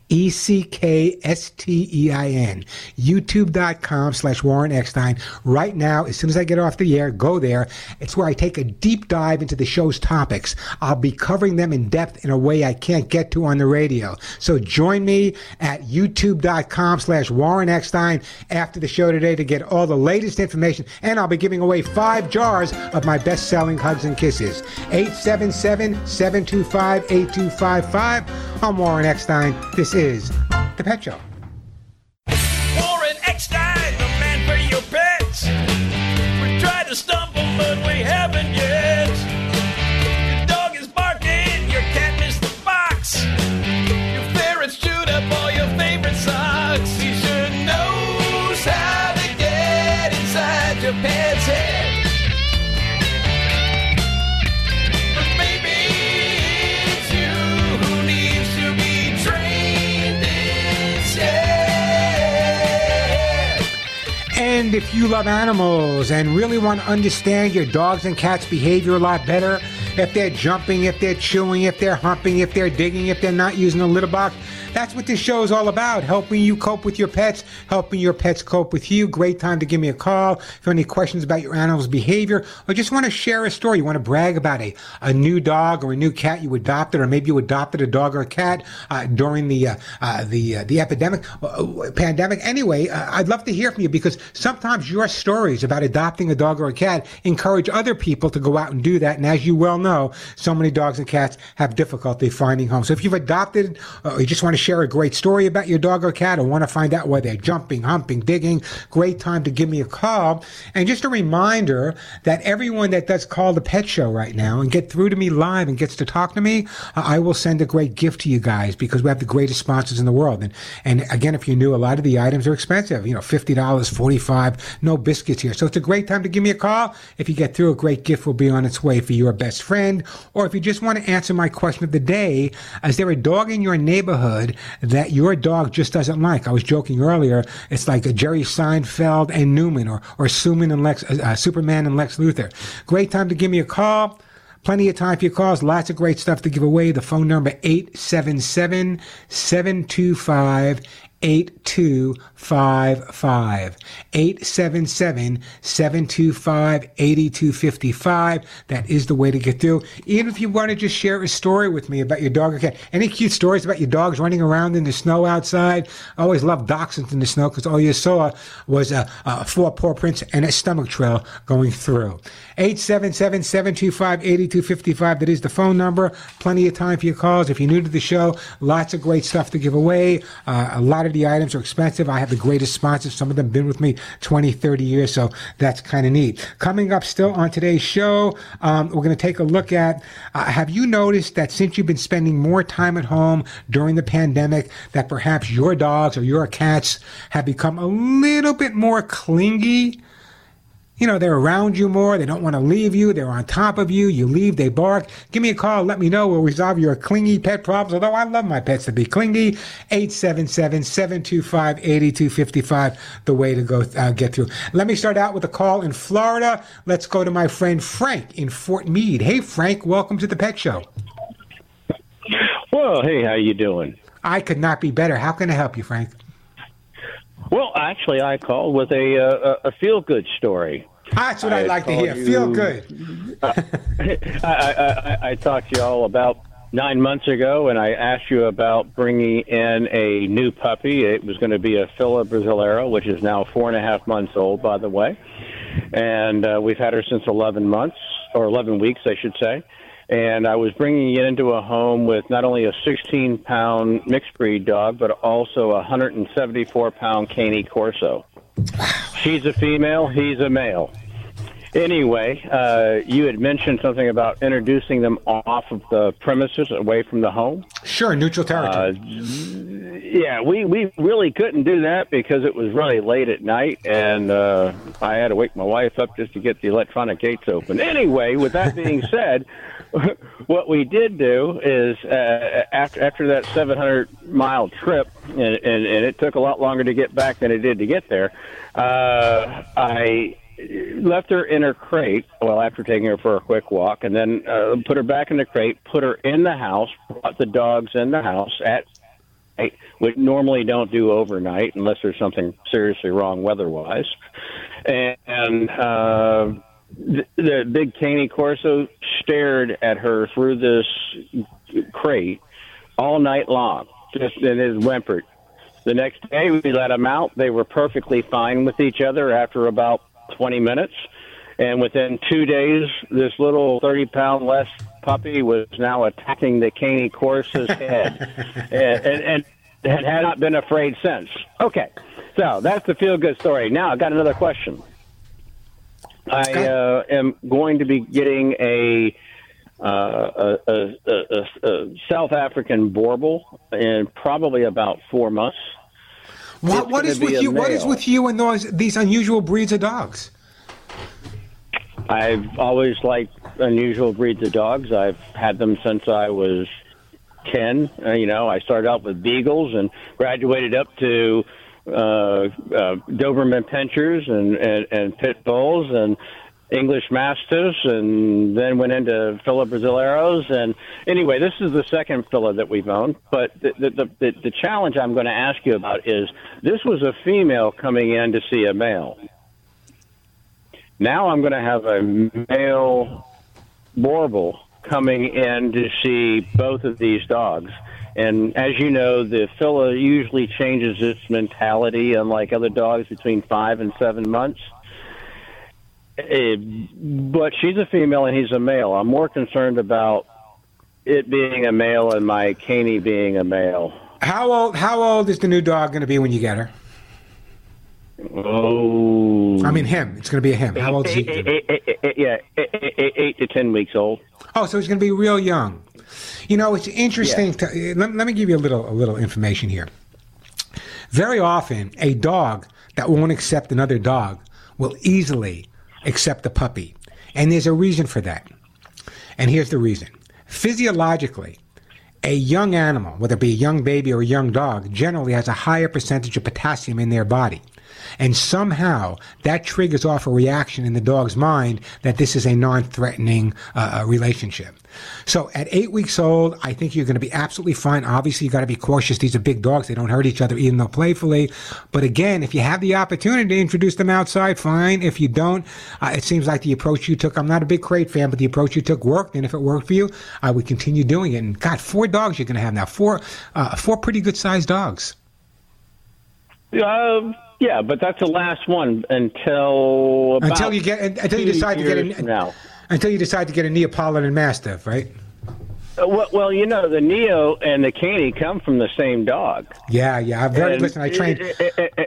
E C K S T E I N. YouTube.com slash Warren Eckstein. Right now, as soon as I get off the air, go there. It's where I take a deep dive into the show's topics. I'll be covering them in depth in a way I can't get to on the radio. So join me at youtube.com slash Warren Eckstein after the show today to get all the latest information. And I'll be giving away five jars of my best selling hugs and kisses. 877 725 8255. I'm Warren Eckstein. This is The Pet Show. And if you love animals and really want to understand your dog's and cats' behavior a lot better, if they're jumping, if they're chewing, if they're humping, if they're digging, if they're not using a litter box, that's what this show is all about. Helping you cope with your pets, helping your pets cope with you. Great time to give me a call. If you have any questions about your animal's behavior or just want to share a story, you want to brag about a, a new dog or a new cat you adopted, or maybe you adopted a dog or a cat uh, during the uh, uh, the uh, the epidemic uh, pandemic. Anyway, uh, I'd love to hear from you because sometimes your stories about adopting a dog or a cat encourage other people to go out and do that. And as you well know, so many dogs and cats have difficulty finding homes. So if you've adopted uh, or you just want to share a great story about your dog or cat or want to find out why they're jumping, humping, digging, great time to give me a call. And just a reminder that everyone that does call the pet show right now and get through to me live and gets to talk to me, uh, I will send a great gift to you guys because we have the greatest sponsors in the world. And, and again, if you're new, a lot of the items are expensive, you know, $50, 45 no biscuits here. So it's a great time to give me a call. If you get through, a great gift will be on its way for your best friend. Or if you just want to answer my question of the day, is there a dog in your neighborhood that your dog just doesn't like? I was joking earlier. It's like Jerry Seinfeld and Newman or, or and Lex, uh, Superman and Lex Luthor. Great time to give me a call. Plenty of time for your calls. Lots of great stuff to give away. The phone number 877 725 8255 877 725 8255 that is the way to get through. Even if you want to just share a story with me about your dog or cat any cute stories about your dogs running around in the snow outside? I always love dachshunds in the snow because all you saw was a, four paw prints and a stomach trail going through. 877 725 8255 that is the phone number. Plenty of time for your calls. If you're new to the show lots of great stuff to give away. Uh, a lot of the items are expensive. I have the greatest sponsors. Some of them been with me 20, 30 years, so that's kind of neat. Coming up still on today's show, um, we're going to take a look at uh, have you noticed that since you've been spending more time at home during the pandemic, that perhaps your dogs or your cats have become a little bit more clingy? You know, they're around you more. They don't want to leave you. They're on top of you. You leave, they bark. Give me a call. Let me know. We'll resolve your clingy pet problems. Although I love my pets to be clingy. 877-725-8255. The way to go uh, get through. Let me start out with a call in Florida. Let's go to my friend Frank in Fort Meade. Hey, Frank. Welcome to the Pet Show.
Well, hey, how you doing?
I could not be better. How can I help you, Frank?
Well, actually, I called with a uh, a feel good story.
That's what I, would like to hear.
called
Feel
you-
good. (laughs)
I, I, I, I talked to you all about nine months ago, and I asked you about bringing in a new puppy. It was going to be a Fila Brasileiro, which is now four and a half months old, by the way. And uh, we've had her since 11 months, or 11 weeks, I should say. And I was bringing it into a home with not only a 16 pound mixed breed dog, but also a 174 pound Cane Corso. She's a female, he's a male. Anyway, uh, you had mentioned something about introducing them off of the premises, away from the home.
Sure, neutral territory.
Uh, yeah, we, we really couldn't do that because it was really late at night, and uh, I had to wake my wife up just to get the electronic gates open. Anyway, with that being said, (laughs) what we did do is uh, after after that 700 mile trip, and, and, and it took a lot longer to get back than it did to get there. Uh, I left her in her crate. Well, after taking her for a quick walk, and then uh, put her back in the crate, put her in the house, brought the dogs in the house at which normally don't do overnight unless there's something seriously wrong weather-wise. And, and uh, the, the big Cane Corso stared at her through this crate all night long, just and it whimpered. The next day, we let them out. They were perfectly fine with each other after about 20 minutes. And within two days, this little 30 pound less puppy was now attacking the Cane Corso's (laughs) head and, and, and had not been afraid since. Okay, so that's the feel good story. Now, I've got another question. I uh, am going to be getting a, uh, a, a, a, South African Boerboel in probably about four months.
What, what is with you? What is with you and those these unusual breeds of dogs?
I've always liked unusual breeds of dogs. I've had them since I was 10. Uh, you know, I started out with beagles and graduated up to Uh, uh, Doberman pinschers and, and, and pit bulls and English mastiffs and then went into Fila Brasileiros. And anyway, this is the second Fila that we've owned. But the, the, the, the, challenge I'm going to ask you about is this was a female coming in to see a male. Now I'm going to have a male Boerboel coming in to see both of these dogs. And as you know, the Fila usually changes its mentality, unlike other dogs, between five and seven months. Eh, but she's a female and he's a male. I'm more concerned about it being a male and my Cane being a male.
How old? How old is the new dog going to be when you get her?
Oh,
I mean, him. It's going to be a him. How old is he?
Eight- eight- eight- eight- yeah, eh, eh, eight to ten weeks old.
Oh, so he's going to be real young. You know, it's interesting. To, let, let me give you a little a little information here. Very often, a dog that won't accept another dog will easily accept a puppy, and there's a reason for that. And here's the reason: physiologically, a young animal, whether it be a young baby or a young dog, generally has a higher percentage of potassium in their body. And somehow that triggers off a reaction in the dog's mind that this is a non threatening uh, uh, relationship. So at eight weeks old, I think you're going to be absolutely fine. Obviously, you got to be cautious. These are big dogs. They don't hurt each other, even though playfully. But again, if you have the opportunity to introduce them outside, fine. If you don't, uh, it seems like the approach you took, I'm not a big crate fan, but the approach you took worked. And if it worked for you, I would continue doing it. And God, four dogs you're going to have now. Four, uh, four pretty good sized dogs.
Um, yeah, but that's the last one until about
until you get until you decide to get a
now.
until you decide to get a Neapolitan Mastiff, right?
Uh, Well, well, you know, the Neo and the Cane come from the same dog.
Yeah, yeah. I've very
And-
listen. I trained.
Eh, eh, eh,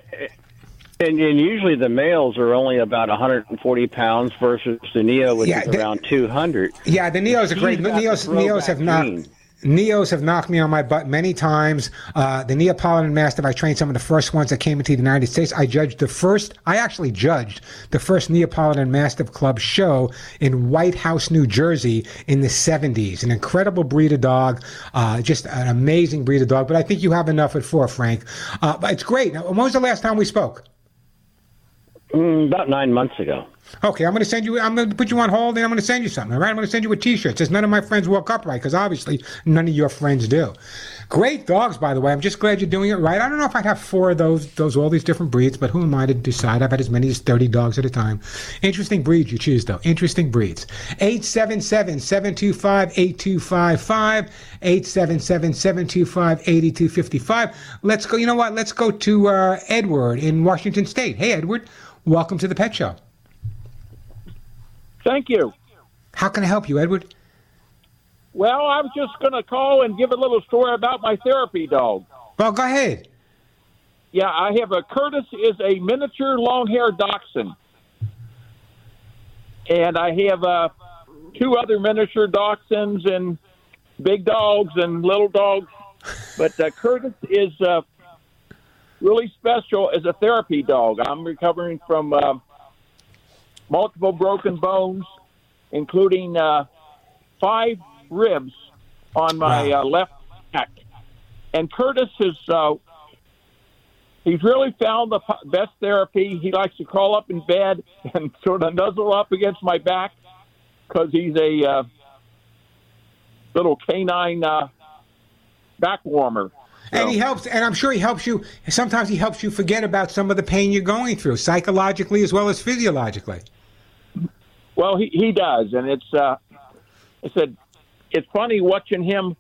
and, and usually the males are only about 140 pounds versus the Neo, which
Yeah,
is
the-
around 200.
Yeah, the Neos are great. Neos, Neos have knocked.
gene.
Neos have knocked me on my butt many times. Uh, the Neapolitan Mastiff, I trained some of the first ones that came into the United States. I judged the first, I actually judged the first Neapolitan Mastiff Club show in White House, New Jersey in the 70s. An incredible breed of dog, uh, just an amazing breed of dog. But I think you have enough at four, Frank. Uh, but it's great. Now, when was the last time we spoke?
Mm, about nine months ago.
Okay, I'm going to send you. I'm going to put you on hold, and I'm going to send you something. All right, I'm going to send you a T-shirt. Says none of my friends walk upright because obviously none of your friends do. Great dogs, by the way. I'm just glad you're doing it right. I don't know if I'd have four of those, those all these different breeds, but who am I to decide? I've had as many as 30 dogs at a time. Interesting breeds you choose, though. Interesting breeds. 877-725-8255. 877-725-8255. Let's go. You know what? Let's go to uh, Edward in Washington State. Hey, Edward. Welcome to the Pet Show.
Thank you.
How can I help you, Edward?
Well, I was just going to call and give a little story about my therapy dog.
Well, go ahead.
Yeah, I have a Curtis is a miniature long-haired dachshund, and I have uh, two other miniature dachshunds and big dogs and little dogs. But uh, Curtis is uh, really special as a therapy dog. I'm recovering from uh, multiple broken bones, including uh, five ribs on my uh, left back. And Curtis is uh, he's really found the best therapy. He likes to crawl up in bed (laughs) and sort of nuzzle up against my back because he's a uh, little canine uh, back warmer.
And he helps, and I'm sure he helps you. Sometimes he helps you forget about some of the pain you're going through, psychologically as well as physiologically.
Well, he he does, and it's uh, I said it's funny watching him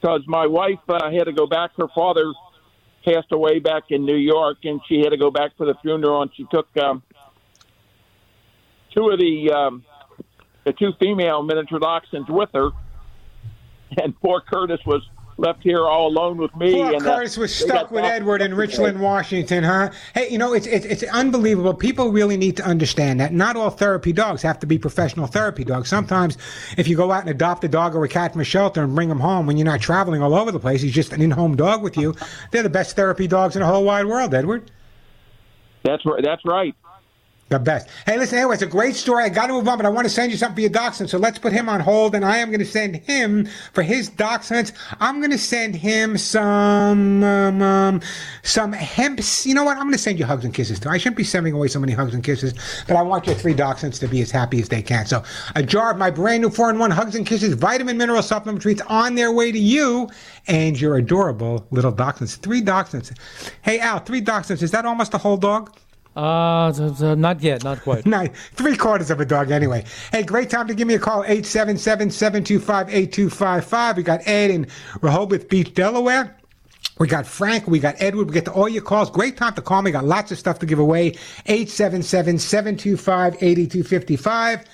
because my wife uh, had to go back. Her father passed away back in New York, and she had to go back for the funeral, and she took um, two of the um, the two female miniature dachshunds with her, and poor Curtis was left here all alone with me.
Poor
and uh,
Curtis was stuck with Edward in Richland, Washington, huh? Hey, you know, it's, it's it's unbelievable. People really need to understand that not all therapy dogs have to be professional therapy dogs. Sometimes, if you go out and adopt a dog or a cat from a shelter and bring him home when you're not traveling all over the place, he's just an in-home dog with you. They're the best therapy dogs in the whole wide world, Edward.
That's right. That's right.
The best. Hey, listen, anyway, it's a great story. I got to move on, but I want to send you something for your dachshund. So let's put him on hold, and I am going to send him for his dachshunds. I'm going to send him some um, um, some hemp. You know what? I'm going to send you hugs and kisses too. I shouldn't be sending away so many hugs and kisses, but I want your three dachshunds to be as happy as they can. So a jar of my brand new four in one hugs and kisses vitamin mineral supplement treats on their way to you and your adorable little dachshunds. Three dachshunds. Hey Al, three dachshunds. Is that almost a whole dog?
Uh, not yet, not quite. (laughs)
Nine, three quarters of a dog anyway. Hey, great time to give me a call, 877-725-8255. We got Ed in Rehoboth Beach, Delaware. We got Frank, we got Edward, we get to all your calls. Great time to call me. Got lots of stuff to give away. 877-725-8255.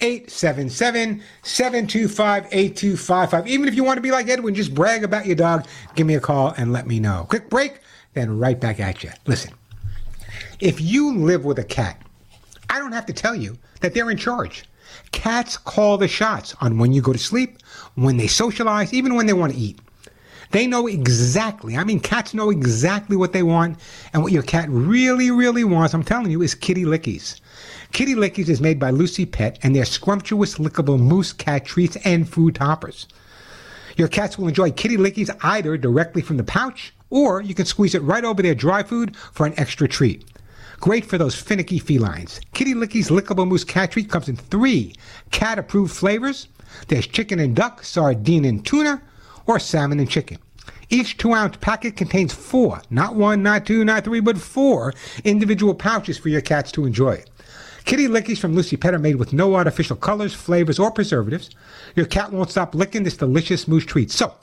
877-725-8255. Even if you want to be like Edwin, just brag about your dog, give me a call and let me know. Quick break, then right back at you. Listen, if you live with a cat, I don't have to tell you that they're in charge. Cats call the shots on when you go to sleep, when they socialize, even when they want to eat. They know exactly, I mean, cats know exactly what they want, and what your cat really, really wants, I'm telling you, is kitty lickies. Kitty Lickies is made by Lucy Pet, and they're scrumptious, lickable mousse cat treats and food toppers. Your cats will enjoy Kitty Lickies either directly from the pouch, or you can squeeze it right over their dry food for an extra treat. Great for those finicky felines. Kitty Lickies Lickable Mousse Cat Treat comes in three cat approved flavors. There's chicken and duck, sardine and tuna, or salmon and chicken. Each two ounce packet contains four, not one, not two, not three, but four individual pouches for your cats to enjoy. Kitty Lickies from Lucy Pet are made with no artificial colors, flavors, or preservatives. Your cat won't stop licking this delicious mousse treat. So,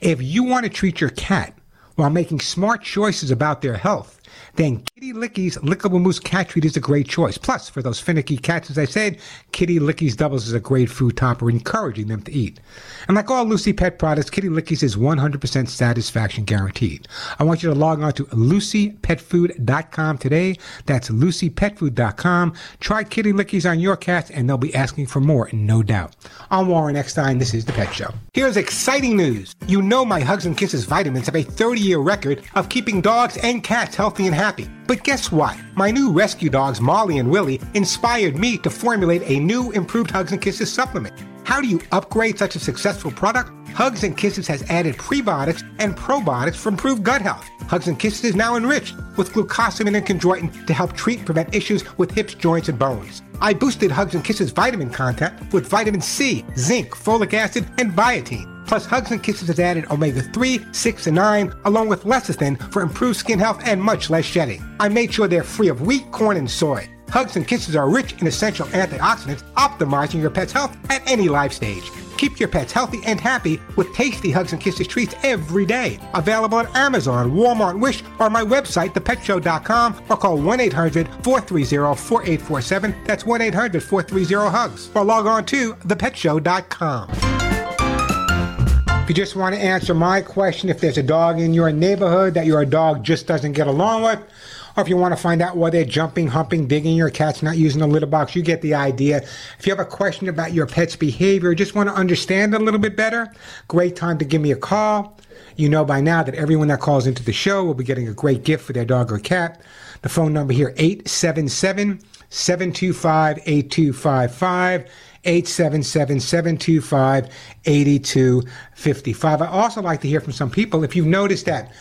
if you want to treat your cat while making smart choices about their health, then Kitty Lickies Lickable Mousse Cat Treat is a great choice. Plus, for those finicky cats, as I said, Kitty Lickies Doubles is a great food topper, encouraging them to eat. And like all Lucy Pet products, Kitty Lickies is 100% satisfaction guaranteed. I want you to log on to lucypetfood.com today. That's lucypetfood.com. Try Kitty Lickies on your cats, and they'll be asking for more, no doubt. I'm Warren Eckstein. This is The Pet Show. Here's exciting news. You know my Hugs and Kisses vitamins have a 30 year record of keeping dogs and cats healthy and. But guess what? My new rescue dogs, Molly and Willie, inspired me to formulate a new improved Hugs and Kisses supplement. How do you upgrade such a successful product? Hugs and Kisses has added prebiotics and probiotics for improved gut health. Hugs and Kisses is now enriched with glucosamine and chondroitin to help treat and prevent issues with hips, joints, and bones. I boosted Hugs and Kisses vitamin content with vitamin C, zinc, folic acid, and biotin. Plus, Hugs and Kisses has added omega 3, 6, and 9, along with lecithin for improved skin health and much less shedding. I made sure they're free of wheat, corn, and soy. Hugs and Kisses are rich in essential antioxidants, optimizing your pet's health at any life stage. Keep your pets healthy and happy with tasty Hugs and Kisses treats every day. Available at Amazon, Walmart, Wish, or my website, thepetshow.com, or call 1 800 430 4847. That's 1 800 430 HUGS. Or log on to thepetshow.com. You just want to answer my question, if there's a dog in your neighborhood that your dog just doesn't get along with, or if you want to find out why they're jumping, humping, digging, your cat's not using the litter box, you get the idea. If you have a question about your pet's behavior, just want to understand a little bit better, great time to give me a call. You know by now that everyone that calls into the show will be getting a great gift for their dog or cat. The phone number here, 877 725 8255. 877-725-8255. I also like to hear from some people if you've noticed that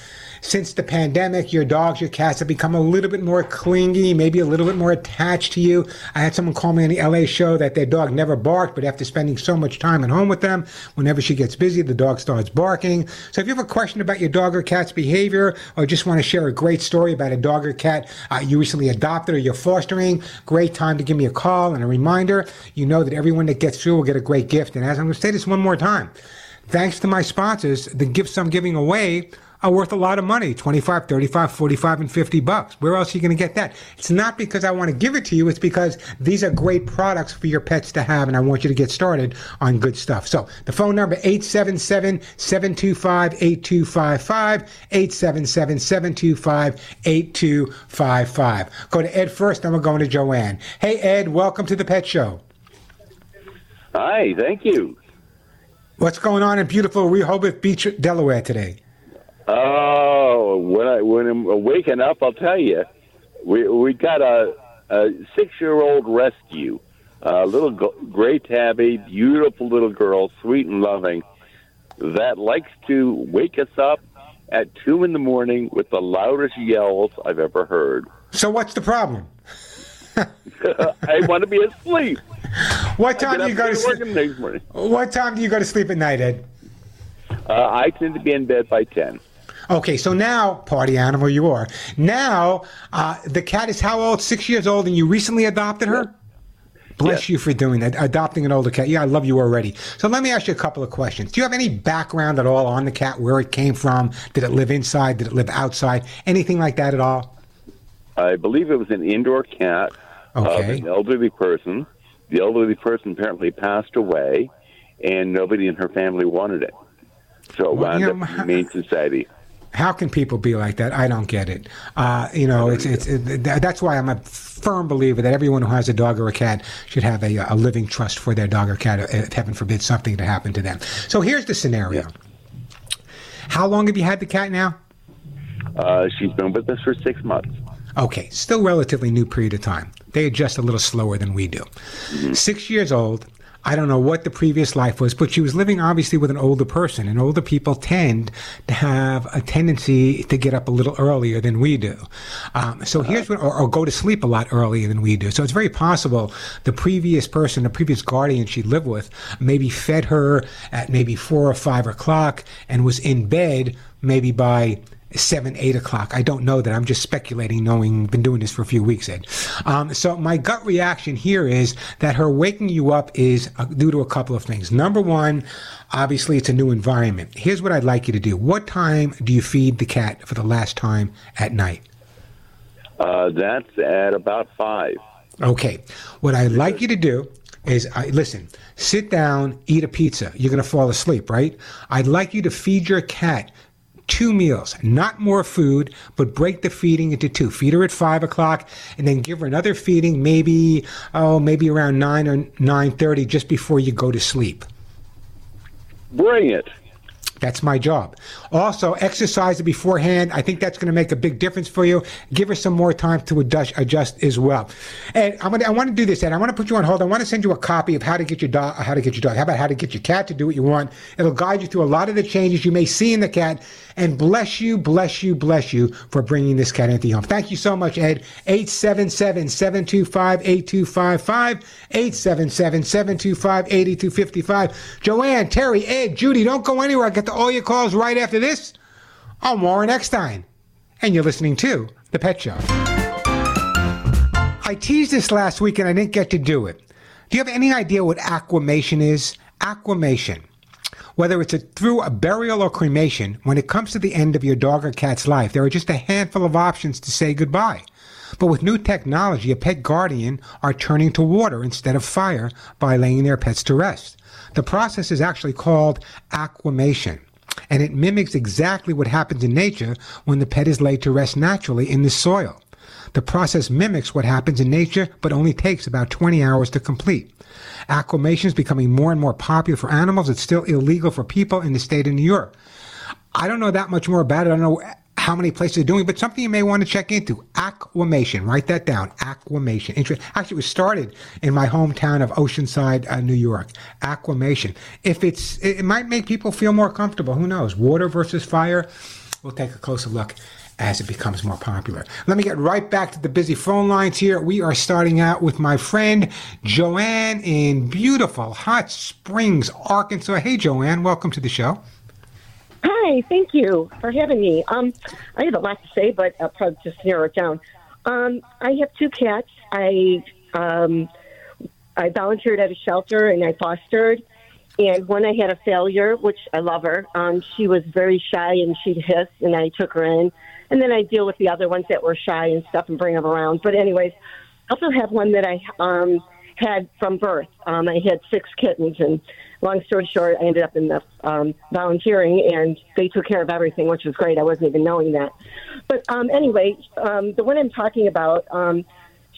since the pandemic, your dogs, your cats have become a little bit more clingy, maybe a little bit more attached to you. I had someone call me on the LA show that their dog never barked, but after spending so much time at home with them, whenever she gets busy, the dog starts barking. So if you have a question about your dog or cat's behavior, or just want to share a great story about a dog or cat uh, you recently adopted or you're fostering, great time to give me a call and a reminder. You know that everyone that gets through will get a great gift. And as I'm going to say this one more time, thanks to my sponsors, the gifts I'm giving away are worth a lot of money 25 35 45 and 50 bucks. Where else are you going to get that? It's not because i want to give it to you it's because these are great products for your pets to have and i want you to get started on good stuff. So the phone number 877-725-8255 877-725-8255 go to ed first then we're going to joanne. Hey ed welcome to the pet show.
Hi, thank you.
what's going on in beautiful rehoboth beach delaware today
Oh, when I when I'm waking up, I'll tell you, we we got a, a six year old rescue, a little gray tabby, beautiful little girl, sweet and loving, that likes to wake us up at two in the morning with the loudest yells I've ever heard.
so what's the problem (laughs)
I want to be asleep.
What time do you go to sleep?
next morning.
What time do you go to sleep at night, Ed?
Uh, I tend to be in bed by ten.
Okay, so now, party animal you are. Now, uh, the cat is how old? Six years old, and you recently adopted her? Bless you for doing that, adopting an older cat. Yeah, I love you already. So let me ask you a couple of questions. Do you have any background at all on the cat, where it came from? Did it live inside? Did it live outside? Anything like that at all?
I believe it was an indoor cat
Okay.
of an elderly person. The elderly person apparently passed away, and nobody in her family wanted it. So it
Well,
wound
you
up in the Humane (laughs) Society.
How can people be like that? I don't get it. Uh, you know, it's it's it, that's why I'm a firm believer that everyone who has a dog or a cat should have a, a living trust for their dog or cat. If heaven forbid something to happen to them. So here's the scenario. How long have you had the cat now?
Uh, she's been with us for six months.
Okay, still relatively new period of time. They adjust a little slower than we do. Six years old. I don't know what the previous life was, but she was living obviously with an older person, and older people tend to have a tendency to get up a little earlier than we do. Um, so here's what, or, or go to sleep a lot earlier than we do. So it's very possible the previous person, the previous guardian she lived with, maybe fed her at maybe four or five o'clock and was in bed maybe by seven, eight o'clock. I don't know that. I'm just speculating, knowing been doing this for a few weeks, Ed. Um, so my gut reaction here is that her waking you up is uh, due to a couple of things. Number one, obviously it's a new environment. Here's what I'd like you to do. What time do you feed the cat for the last time at night?
Uh, that's at about five.
Okay. What I'd like you to do is, uh, listen, sit down, eat a pizza. You're going to fall asleep, right? I'd like you to feed your cat two meals, not more food, but break the feeding into two. Feed her at five o'clock, and then give her another feeding, maybe oh, maybe around nine or nine thirty, just before you go to sleep.
Bring it.
That's my job. Also, exercise it beforehand. I think that's going to make a big difference for you. Give her some more time to adjust, adjust as well. And I'm gonna, I want to do this, and I want to put you on hold. I want to send you a copy of how to get your dog, how to get your dog. How about how to get your cat to do what you want? It'll guide you through a lot of the changes you may see in the cat. And bless you, bless you, bless you for bringing this cat into your home. Thank you so much, Ed. 877-725-8255. 877-725-8255. Joanne, Terry, Ed, Judy, don't go anywhere. I'll get to all your calls right after this. I'm Warren Eckstein, and you're listening to The Pet Show. I teased this last week and I didn't get to do it. Do you have any idea what aquamation is? Aquamation. Whether it's a, through a burial or cremation, when it comes to the end of your dog or cat's life, there are just a handful of options to say goodbye. But with new technology, a pet guardian are turning to water instead of fire by laying their pets to rest. The process is actually called aquamation, and it mimics exactly what happens in nature when the pet is laid to rest naturally in the soil. The process mimics what happens in nature, but only takes about 20 hours to complete. Aquamation is becoming more and more popular for animals. It's still illegal for people in the state of New York. I don't know that much more about it. I don't know how many places are doing, but something you may want to check into. Aquamation. Write that down. Aquamation. Inter- Actually, it was started in my hometown of Oceanside, uh, New York. Aquamation. If it's, it it might make people feel more comfortable. Who knows? Water versus fire. We'll take a closer look as it becomes more popular. Let me get right back to the busy phone lines here. We are starting out with my friend Joanne in beautiful Hot Springs, Arkansas. Hey, Joanne, welcome to the show.
Hi, thank you for having me. Um, I have a lot to say, but I'll probably just narrow it down. Um, I have two cats. I um, I volunteered at a shelter and I fostered. And when I had a failure, which I love her, um, she was very shy and she'd hiss, and I took her in. And then I deal with the other ones that were shy and stuff and bring them around. But anyways, I also have one that I um, had from birth. Um, I had six kittens, and long story short, I ended up in the um, volunteering, and they took care of everything, which was great. I wasn't even knowing that. But um, anyway, um, the one I'm talking about, um,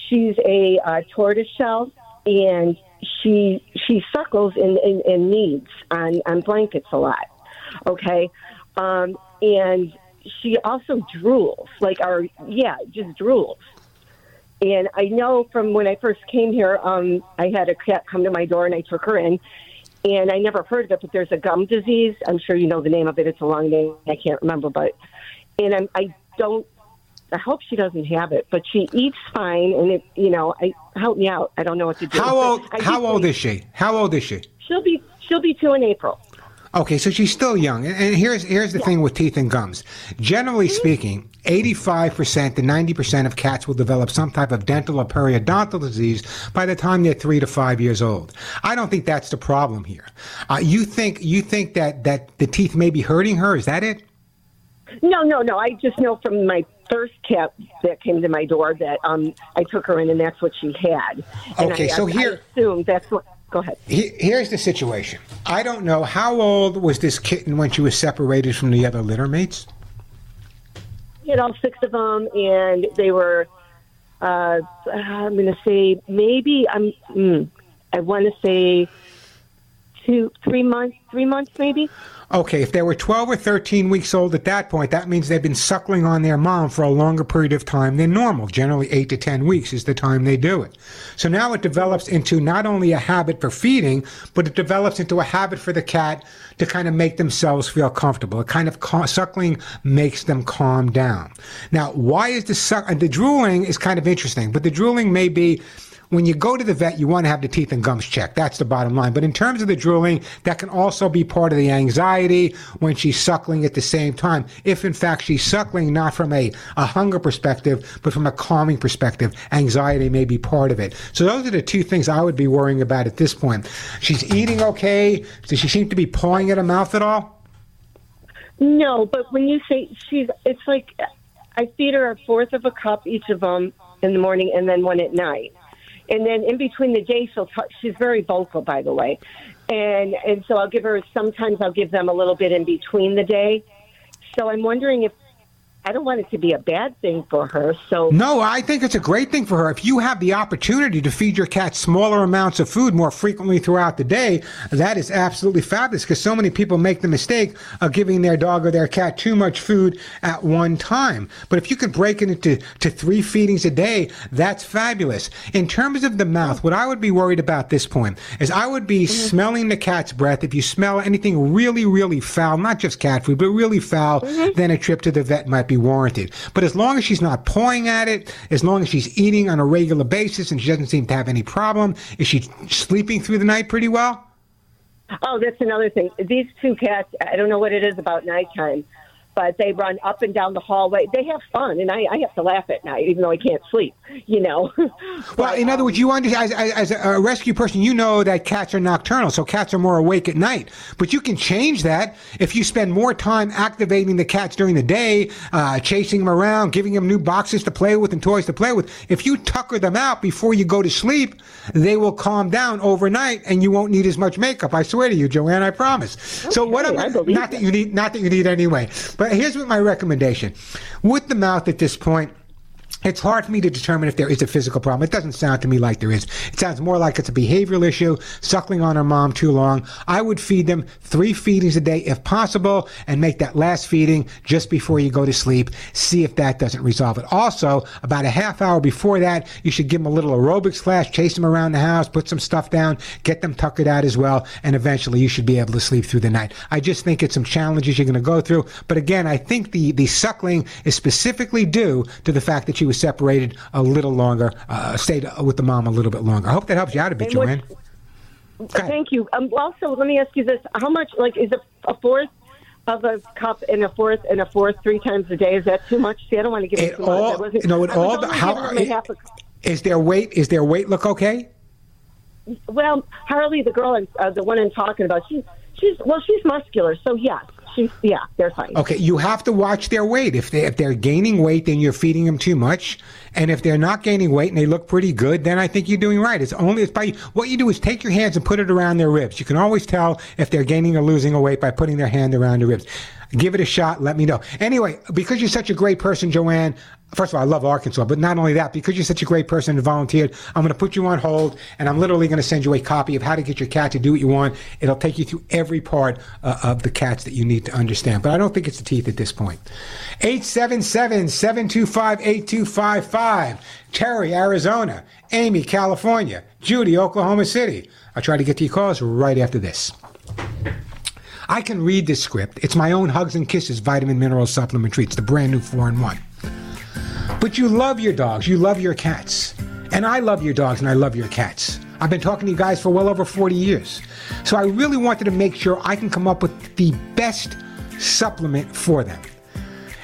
she's a uh, tortoise shell, and she she suckles and, and, and kneads on, on blankets a lot. Okay, um, and she also drools, like our yeah, just drools. And I know from when I first came here, um, I had a cat come to my door and I took her in. And I never heard of it, but there's a gum disease. I'm sure you know the name of it. It's a long name. I can't remember, but and I'm, I don't. I hope she doesn't have it, but she eats fine. And it, you know, I help me out. I don't know what to do.
How old? (laughs) How old is she? How old is she?
She'll be she'll be two in April.
Okay, so she's still young. And- here's here's the thing with teeth and gums. Generally speaking, 85% to 90% of cats will develop some type of dental or periodontal disease by the time they're 3 to 5 years old. I don't think that's the problem here. Uh, you think you think that that the teeth may be hurting her, is that it?
No, no, no. I just know from my first cat that came to my door that um I took her in and that's what she had. And
Okay,
I,
so
I,
here-
I assume that's what. Go ahead.
He- Here's the situation. I don't know how old was this kitten when she was separated from the other litter mates?
We had all six of them, and they were. Uh, I'm going to say maybe I'm. Mm, I want to say two, three months, three months maybe.
Okay, if they were 12 or 13 weeks old at that point, that means they've been suckling on their mom for a longer period of time than normal. Generally, 8 to 10 weeks is the time they do it. So now it develops into not only a habit for feeding, but it develops into a habit for the cat to kind of make themselves feel comfortable. A kind of cal- suckling makes them calm down. Now, why is the suck? The drooling is kind of interesting, but the drooling may be when you go to the vet, you want to have the teeth and gums checked. That's the bottom line. But in terms of the drooling, that can also be part of the anxiety when she's suckling at the same time. If in fact she's suckling not from a, a hunger perspective, but from a calming perspective, anxiety may be part of it. So those are the two things I would be worrying about at this point. She's eating okay. Does she seem to be pawing at her mouth at all?
No, but when you say she's, it's like I feed her a fourth of a cup each of them in the morning, and then one at night. And then in between the day, she'll t- she's very vocal, by the way, and and so I'll give her. Sometimes I'll give them a little bit in between the day. So I'm wondering if I don't want it to be a bad thing for her. So
No, I think it's a great thing for her. If you have the opportunity to feed your cat smaller amounts of food more frequently throughout the day, that is absolutely fabulous because so many people make the mistake of giving their dog or their cat too much food at one time. But if you could break it into to three feedings a day, that's fabulous. In terms of the mouth, what I would be worried about at this point is I would be mm-hmm. smelling the cat's breath. If you smell anything really, really foul, not just cat food, but really foul, mm-hmm. then a trip to the vet might be warranted. But as long as she's not pawing at it, as long as she's eating on a regular basis and she doesn't seem to have any problem, is she sleeping through the night pretty well?
Oh, that's another thing. These two cats, I don't know what it is about nighttime, but they run up and down the hallway. They have fun, and I, I have to laugh at night, even though I can't sleep, you know. (laughs)
Well, in other words, you understand, as, as a rescue person, you know that cats are nocturnal, so cats are more awake at night. But you can change that if you spend more time activating the cats during the day, uh, chasing them around, giving them new boxes to play with and toys to play with. If you tucker them out before you go to sleep, they will calm down overnight, and you won't need as much makeup. I swear to you, Joanne, I promise. so what? I'm, not that you need, not that you need anyway. But here's what my recommendation: with the mouth at this point It's hard for me to determine if there is a physical problem. It doesn't sound to me like there is. It sounds more like it's a behavioral issue, suckling on her mom too long. I would feed them three feedings a day if possible and make that last feeding just before you go to sleep. See if that doesn't resolve it. Also, about a half hour before that, you should give them a little aerobics class, chase them around the house, put some stuff down, get them tuckered out as well, and eventually you should be able to sleep through the night. I just think it's some challenges you're going to go through. But again, I think the, the suckling is specifically due to the fact that she was separated a little longer, uh, stayed with the mom a little bit longer. I hope that helps you out a bit, Joanne.
Thank you. Um, also, let me ask you this: How much, like, is a, a fourth of a cup and a fourth and a fourth three times a day? Is that too much? See, I don't want to give it,
It
too much. I
all,
wasn't-
no, it
I
all,
only
how,
giving them a half a
is their weight, is their weight look okay?
Well, Harley, the girl, uh, the one I'm talking about, she's she's well, she's muscular, so yes, she's yeah, they're fine.
Okay, you have to watch their weight. If they if they're gaining weight, then you're feeding them too much. And if they're not gaining weight and they look pretty good, then I think you're doing right. It's only it's by what you do is take your hands and put it around their ribs. You can always tell if they're gaining or losing a weight by putting their hand around the ribs. Give it a shot. Let me know. Anyway, because you're such a great person, Joanne. First of all, I love Arkansas, but not only that, because you're such a great person and volunteered, I'm going to put you on hold, and I'm literally going to send you a copy of how to get your cat to do what you want. It'll take you through every part uh, of the cats that you need to understand. But I don't think it's the teeth at this point. 877 725 8255. Terry, Arizona. Amy, California. Judy, Oklahoma City. I'll try to get to your calls right after this. I can read this script. It's my own Hugs and Kisses vitamin mineral supplement treats, the brand new 4 in 1. But you love your dogs, you love your cats. And I love your dogs and I love your cats. I've been talking to you guys for well over 40 years. So I really wanted to make sure I can come up with the best supplement for them.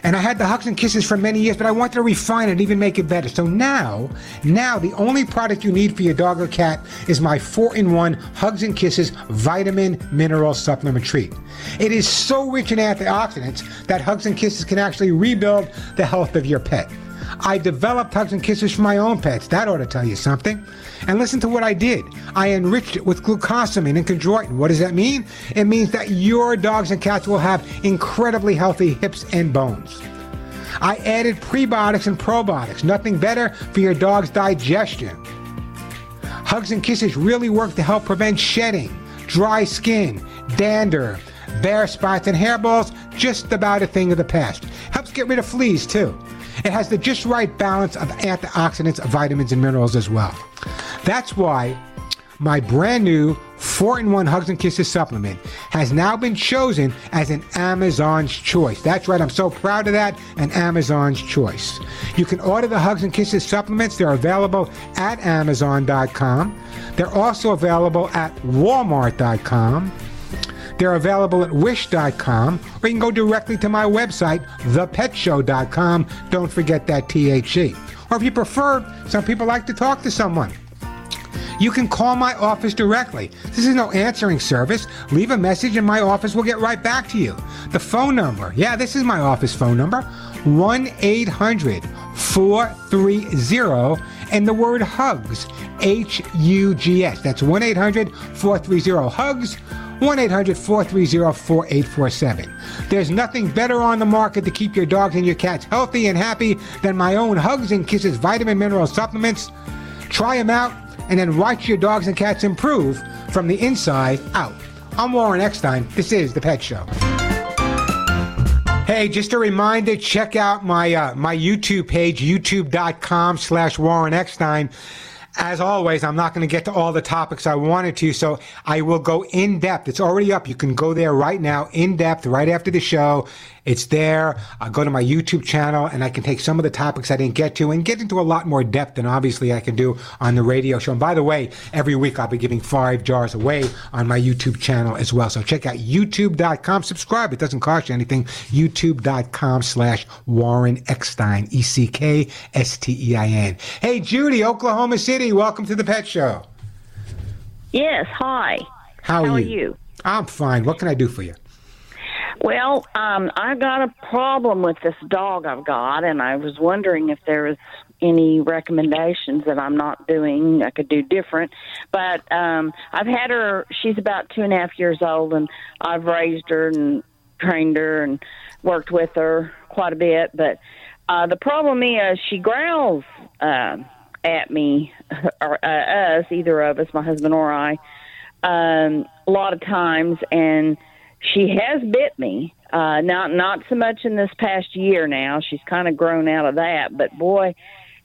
And I had the Hugs and Kisses for many years, but I wanted to refine it even make it better. So now, now the only product you need for your dog or cat is my 4-in-1 Hugs and Kisses Vitamin Mineral Supplement Treat. It is so rich in antioxidants that Hugs and Kisses can actually rebuild the health of your pet. I developed Hugs and Kisses for my own pets. That ought to tell you something. And listen to what I did. I enriched it with glucosamine and chondroitin. What does that mean? It means that your dogs and cats will have incredibly healthy hips and bones. I added prebiotics and probiotics. Nothing better for your dog's digestion. Hugs and Kisses really work to help prevent shedding, dry skin, dander, bare spots, and hairballs. Just about a thing of the past. Helps get rid of fleas too. It has the just right balance of antioxidants, vitamins, and minerals as well. That's why my brand new 4 in 1 Hugs and Kisses supplement has now been chosen as an Amazon's choice. That's right, I'm so proud of that, an Amazon's choice. You can order the Hugs and Kisses supplements. They're available at Amazon.com. They're also available at Walmart.com. They're available at wish.com, or you can go directly to my website, thepetshow.com. Don't forget that THC. Or if you prefer, some people like to talk to someone. You can call my office directly. This is no answering service. Leave a message and my office will get right back to you. The phone number, yeah, this is my office phone number 1 800 430 and the word hugs, H U G S. That's 1 800 430 hugs. 1 800 430 4847. There's nothing better on the market to keep your dogs and your cats healthy and happy than my own Hugs and Kisses vitamin mineral supplements. Try them out and then watch your dogs and cats improve from the inside out. I'm Warren Eckstein. This is The Pet Show. Hey, just a reminder, check out my uh, my YouTube page, youtube.com slash Warren Eckstein. As always, I'm not going to get to all the topics I wanted to, so I will go in depth. It's already up. You can go there right now, in depth, right after the show. It's there. I'll go to my YouTube channel and I can take some of the topics I didn't get to and get into a lot more depth than obviously I can do on the radio show. And by the way, every week I'll be giving five jars away on my YouTube channel as well. So check out youtube.com. Subscribe. It doesn't cost you anything. youtube.com slash Warren Eckstein. E C K S T E I N. Hey, Judy, Oklahoma City. Welcome to the Pet Show.
Yes, hi.
How are
How are
you?
you?
I'm fine. What can I do for you?
Well, um, I got a problem with this dog I've got, and I was wondering if there was any recommendations that I'm not doing I could do different. But um, I've had her; she's about two and a half years old, and I've raised her and trained her and worked with her quite a bit. But Uh, the problem is she growls uh, at me (laughs) or uh, us, either of us, my husband or I, um, a lot of times, and she has bit me. Uh, not not so much in this past year now. She's kind of grown out of that, but boy,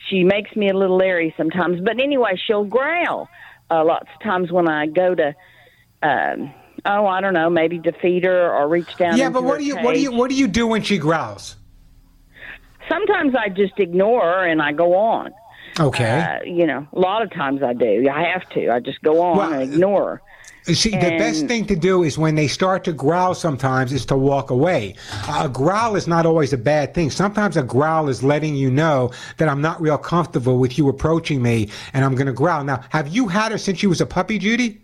she makes me a little leery sometimes. But anyway, she'll growl uh, lots of times when I go to. Um, oh, I don't know, maybe to feed her or reach down.
Yeah, but what do you what do you what do you do when she growls?
Sometimes I just ignore her and I go on.
Okay.
Uh, you know, a lot of times I do. I have to. I just go on and ignore her.
See, the best thing to do is when they start to growl sometimes is to walk away. A growl is not always a bad thing. Sometimes a growl is letting you know that I'm not real comfortable with you approaching me and I'm going to growl. Now, have you had her since she was a puppy, Judy?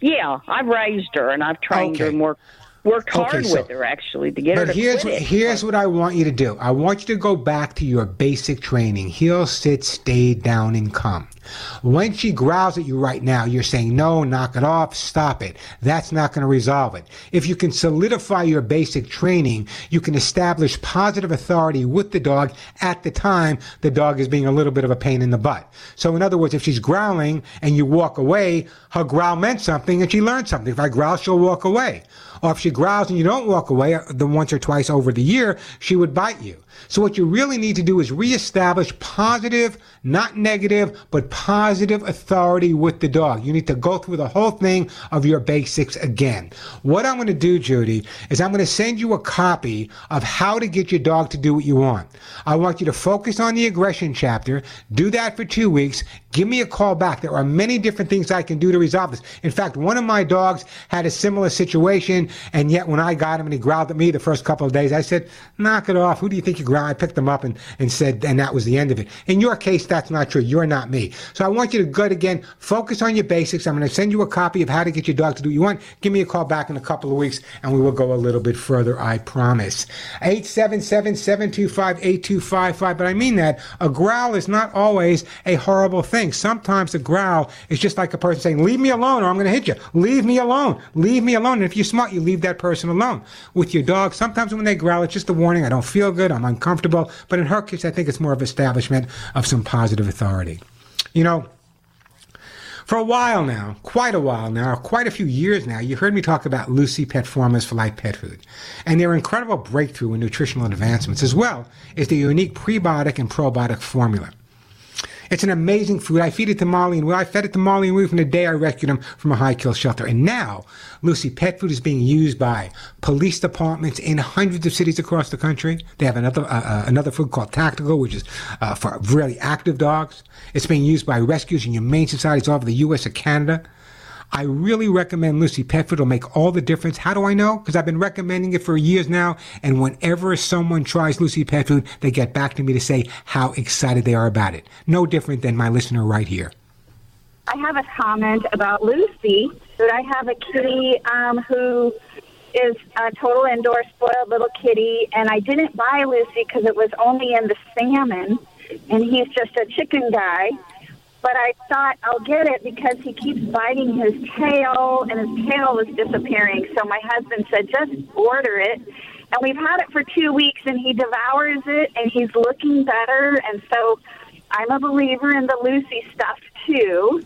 Yeah, I've raised her and I've trained her and worked worked hard
Okay, so-
with her actually to get her to
here's
quit it.
here's what I want you to do. I want you to go back to your basic training: heel, sit, stay, down, and come. When she growls at you right now, you're saying no, knock it off, stop it. That's not going to resolve it. If you can solidify your basic training, you can establish positive authority with the dog at the time the dog is being a little bit of a pain in the butt. So, in other words, if she's growling and you walk away, her growl meant something and she learned something. If I growl, she'll walk away. Or if she growls and you don't walk away, uh, the once or twice over the year, she would bite you. So what you really need to do is reestablish positive, not negative, but positive authority with the dog. You need to go through the whole thing of your basics again. What I'm going to do, Judy, is I'm going to send you a copy of how to get your dog to do what you want. I want you to focus on the aggression chapter, do that for two weeks, give me a call back. There are many different things I can do to resolve this. In fact, one of my dogs had a similar situation, and yet when I got him and he growled at me the first couple of days, I said, knock it off. Who do you think you growl? I picked him up and, and said, and that was the end of it. In your case, that's not true. You're not me. So I want you to good again, focus on your basics. I'm going to send you a copy of how to get your dog to do what you want. Give me a call back in a couple of weeks and we will go a little bit further, I promise. 877-725-8255. But I mean that a growl is not always a horrible thing. Sometimes a growl is just like a person saying, leave me alone or I'm going to hit you. Leave me alone. Leave me alone. And if you're smart, you leave that person alone. With your dog, sometimes when they growl, it's just a warning. I don't feel good. I'm uncomfortable. But in her case, I think it's more of establishment of some positive authority. You know, for a while now, quite a while now, quite a few years now, you heard me talk about Lucy Pet Formulas for Life Pet Food and their incredible breakthrough in nutritional advancements, as well as the unique prebiotic and probiotic formula. It's an amazing food. I feed it to Molly and Will. I fed it to Molly and Will from the day I rescued them from a high kill shelter. And now, Lucy Pet Food is being used by police departments in hundreds of cities across the country. They have another uh, uh, another food called Tactical, which is uh, for really active dogs. It's being used by rescues and humane societies all over the U.S. and Canada. I really recommend Lucy Pet Food. It'll make all the difference. How do I know? Because I've been recommending it for years now. And whenever someone tries Lucy Pet Food, they get back to me to say how excited they are about it. No different than my listener right here.
I have a comment about Lucy. That I have a kitty um, who is a total indoor spoiled little kitty, and I didn't buy Lucy because it was only in the salmon, and he's just a chicken guy. But I thought I'll get it because he keeps biting his tail, and his tail was disappearing. So my husband said, just order it. And we've had it for two weeks, and he devours it, and he's looking better. And so I'm a believer in the Lucy stuff too.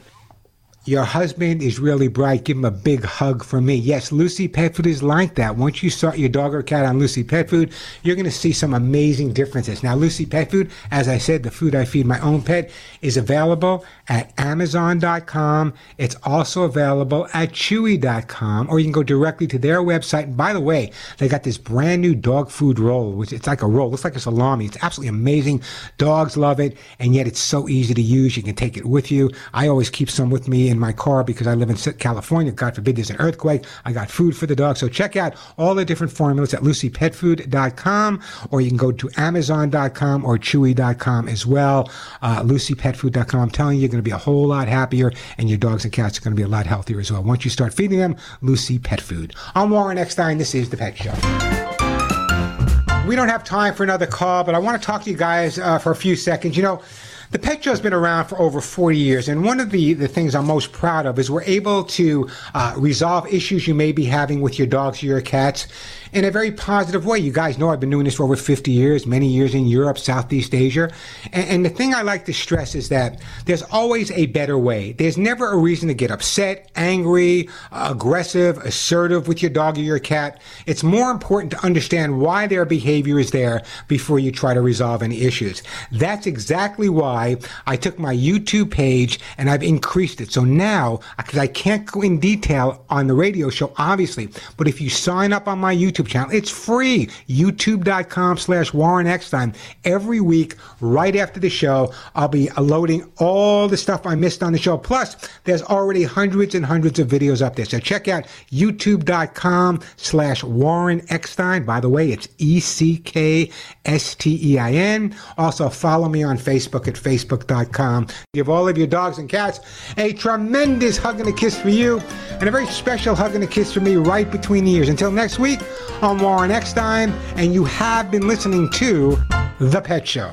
Your husband is really bright. Give him a big hug from me. Yes, Lucy Pet Food is like that. Once you start your dog or cat on Lucy Pet Food, you're going to see some amazing differences. Now, Lucy Pet Food, as I said, the food I feed my own pet is available at Amazon.com. It's also available at Chewy.com, or you can go directly to their website. And by the way, they got this brand new dog food roll, which it's like a roll. looks like a salami. It's absolutely amazing. Dogs love it, and yet it's so easy to use. You can take it with you. I always keep some with me in my car because I live in California. God forbid there's an earthquake. I got food for the dog. So check out all the different formulas at lucypetfood.com, or you can go to amazon.com or chewy.com as well. Uh, lucypetfood.com. I'm telling you, you're going to be a whole lot happier, and your dogs and cats are going to be a lot healthier as well. Once you start feeding them, Lucy Pet Food. I'm Warren Eckstein. This is The Pet Show. We don't have time for another call, but I want to talk to you guys uh, for a few seconds. You know, the Pet Show has been around for over 40 years, and one of the, the things I'm most proud of is we're able to uh, resolve issues you may be having with your dogs or your cats in a very positive way. You guys know I've been doing this for over 50 years, many years in Europe, Southeast Asia. And, and the thing I like to stress is that there's always a better way. There's never a reason to get upset, angry, aggressive, assertive with your dog or your cat. It's more important to understand why their behavior is there before you try to resolve any issues. That's exactly why I took my YouTube page and I've increased it. So now, because I can't go in detail on the radio show, obviously, but if you sign up on my YouTube channel, it's free. YouTube.com slash Warren Eckstein. Every week, right after the show, I'll be loading all the stuff I missed on the show. Plus, there's already hundreds and hundreds of videos up there. So check out youtube.com slash Warren Eckstein. By the way, it's E-C-K-S-T-E-I-N. Also, follow me on Facebook at facebook.com. Give all of your dogs and cats a tremendous hug and a kiss for you, and a very special hug and a kiss for me right between the ears. Until next week, I'm Warren Eckstein, and you have been listening to The Pet Show.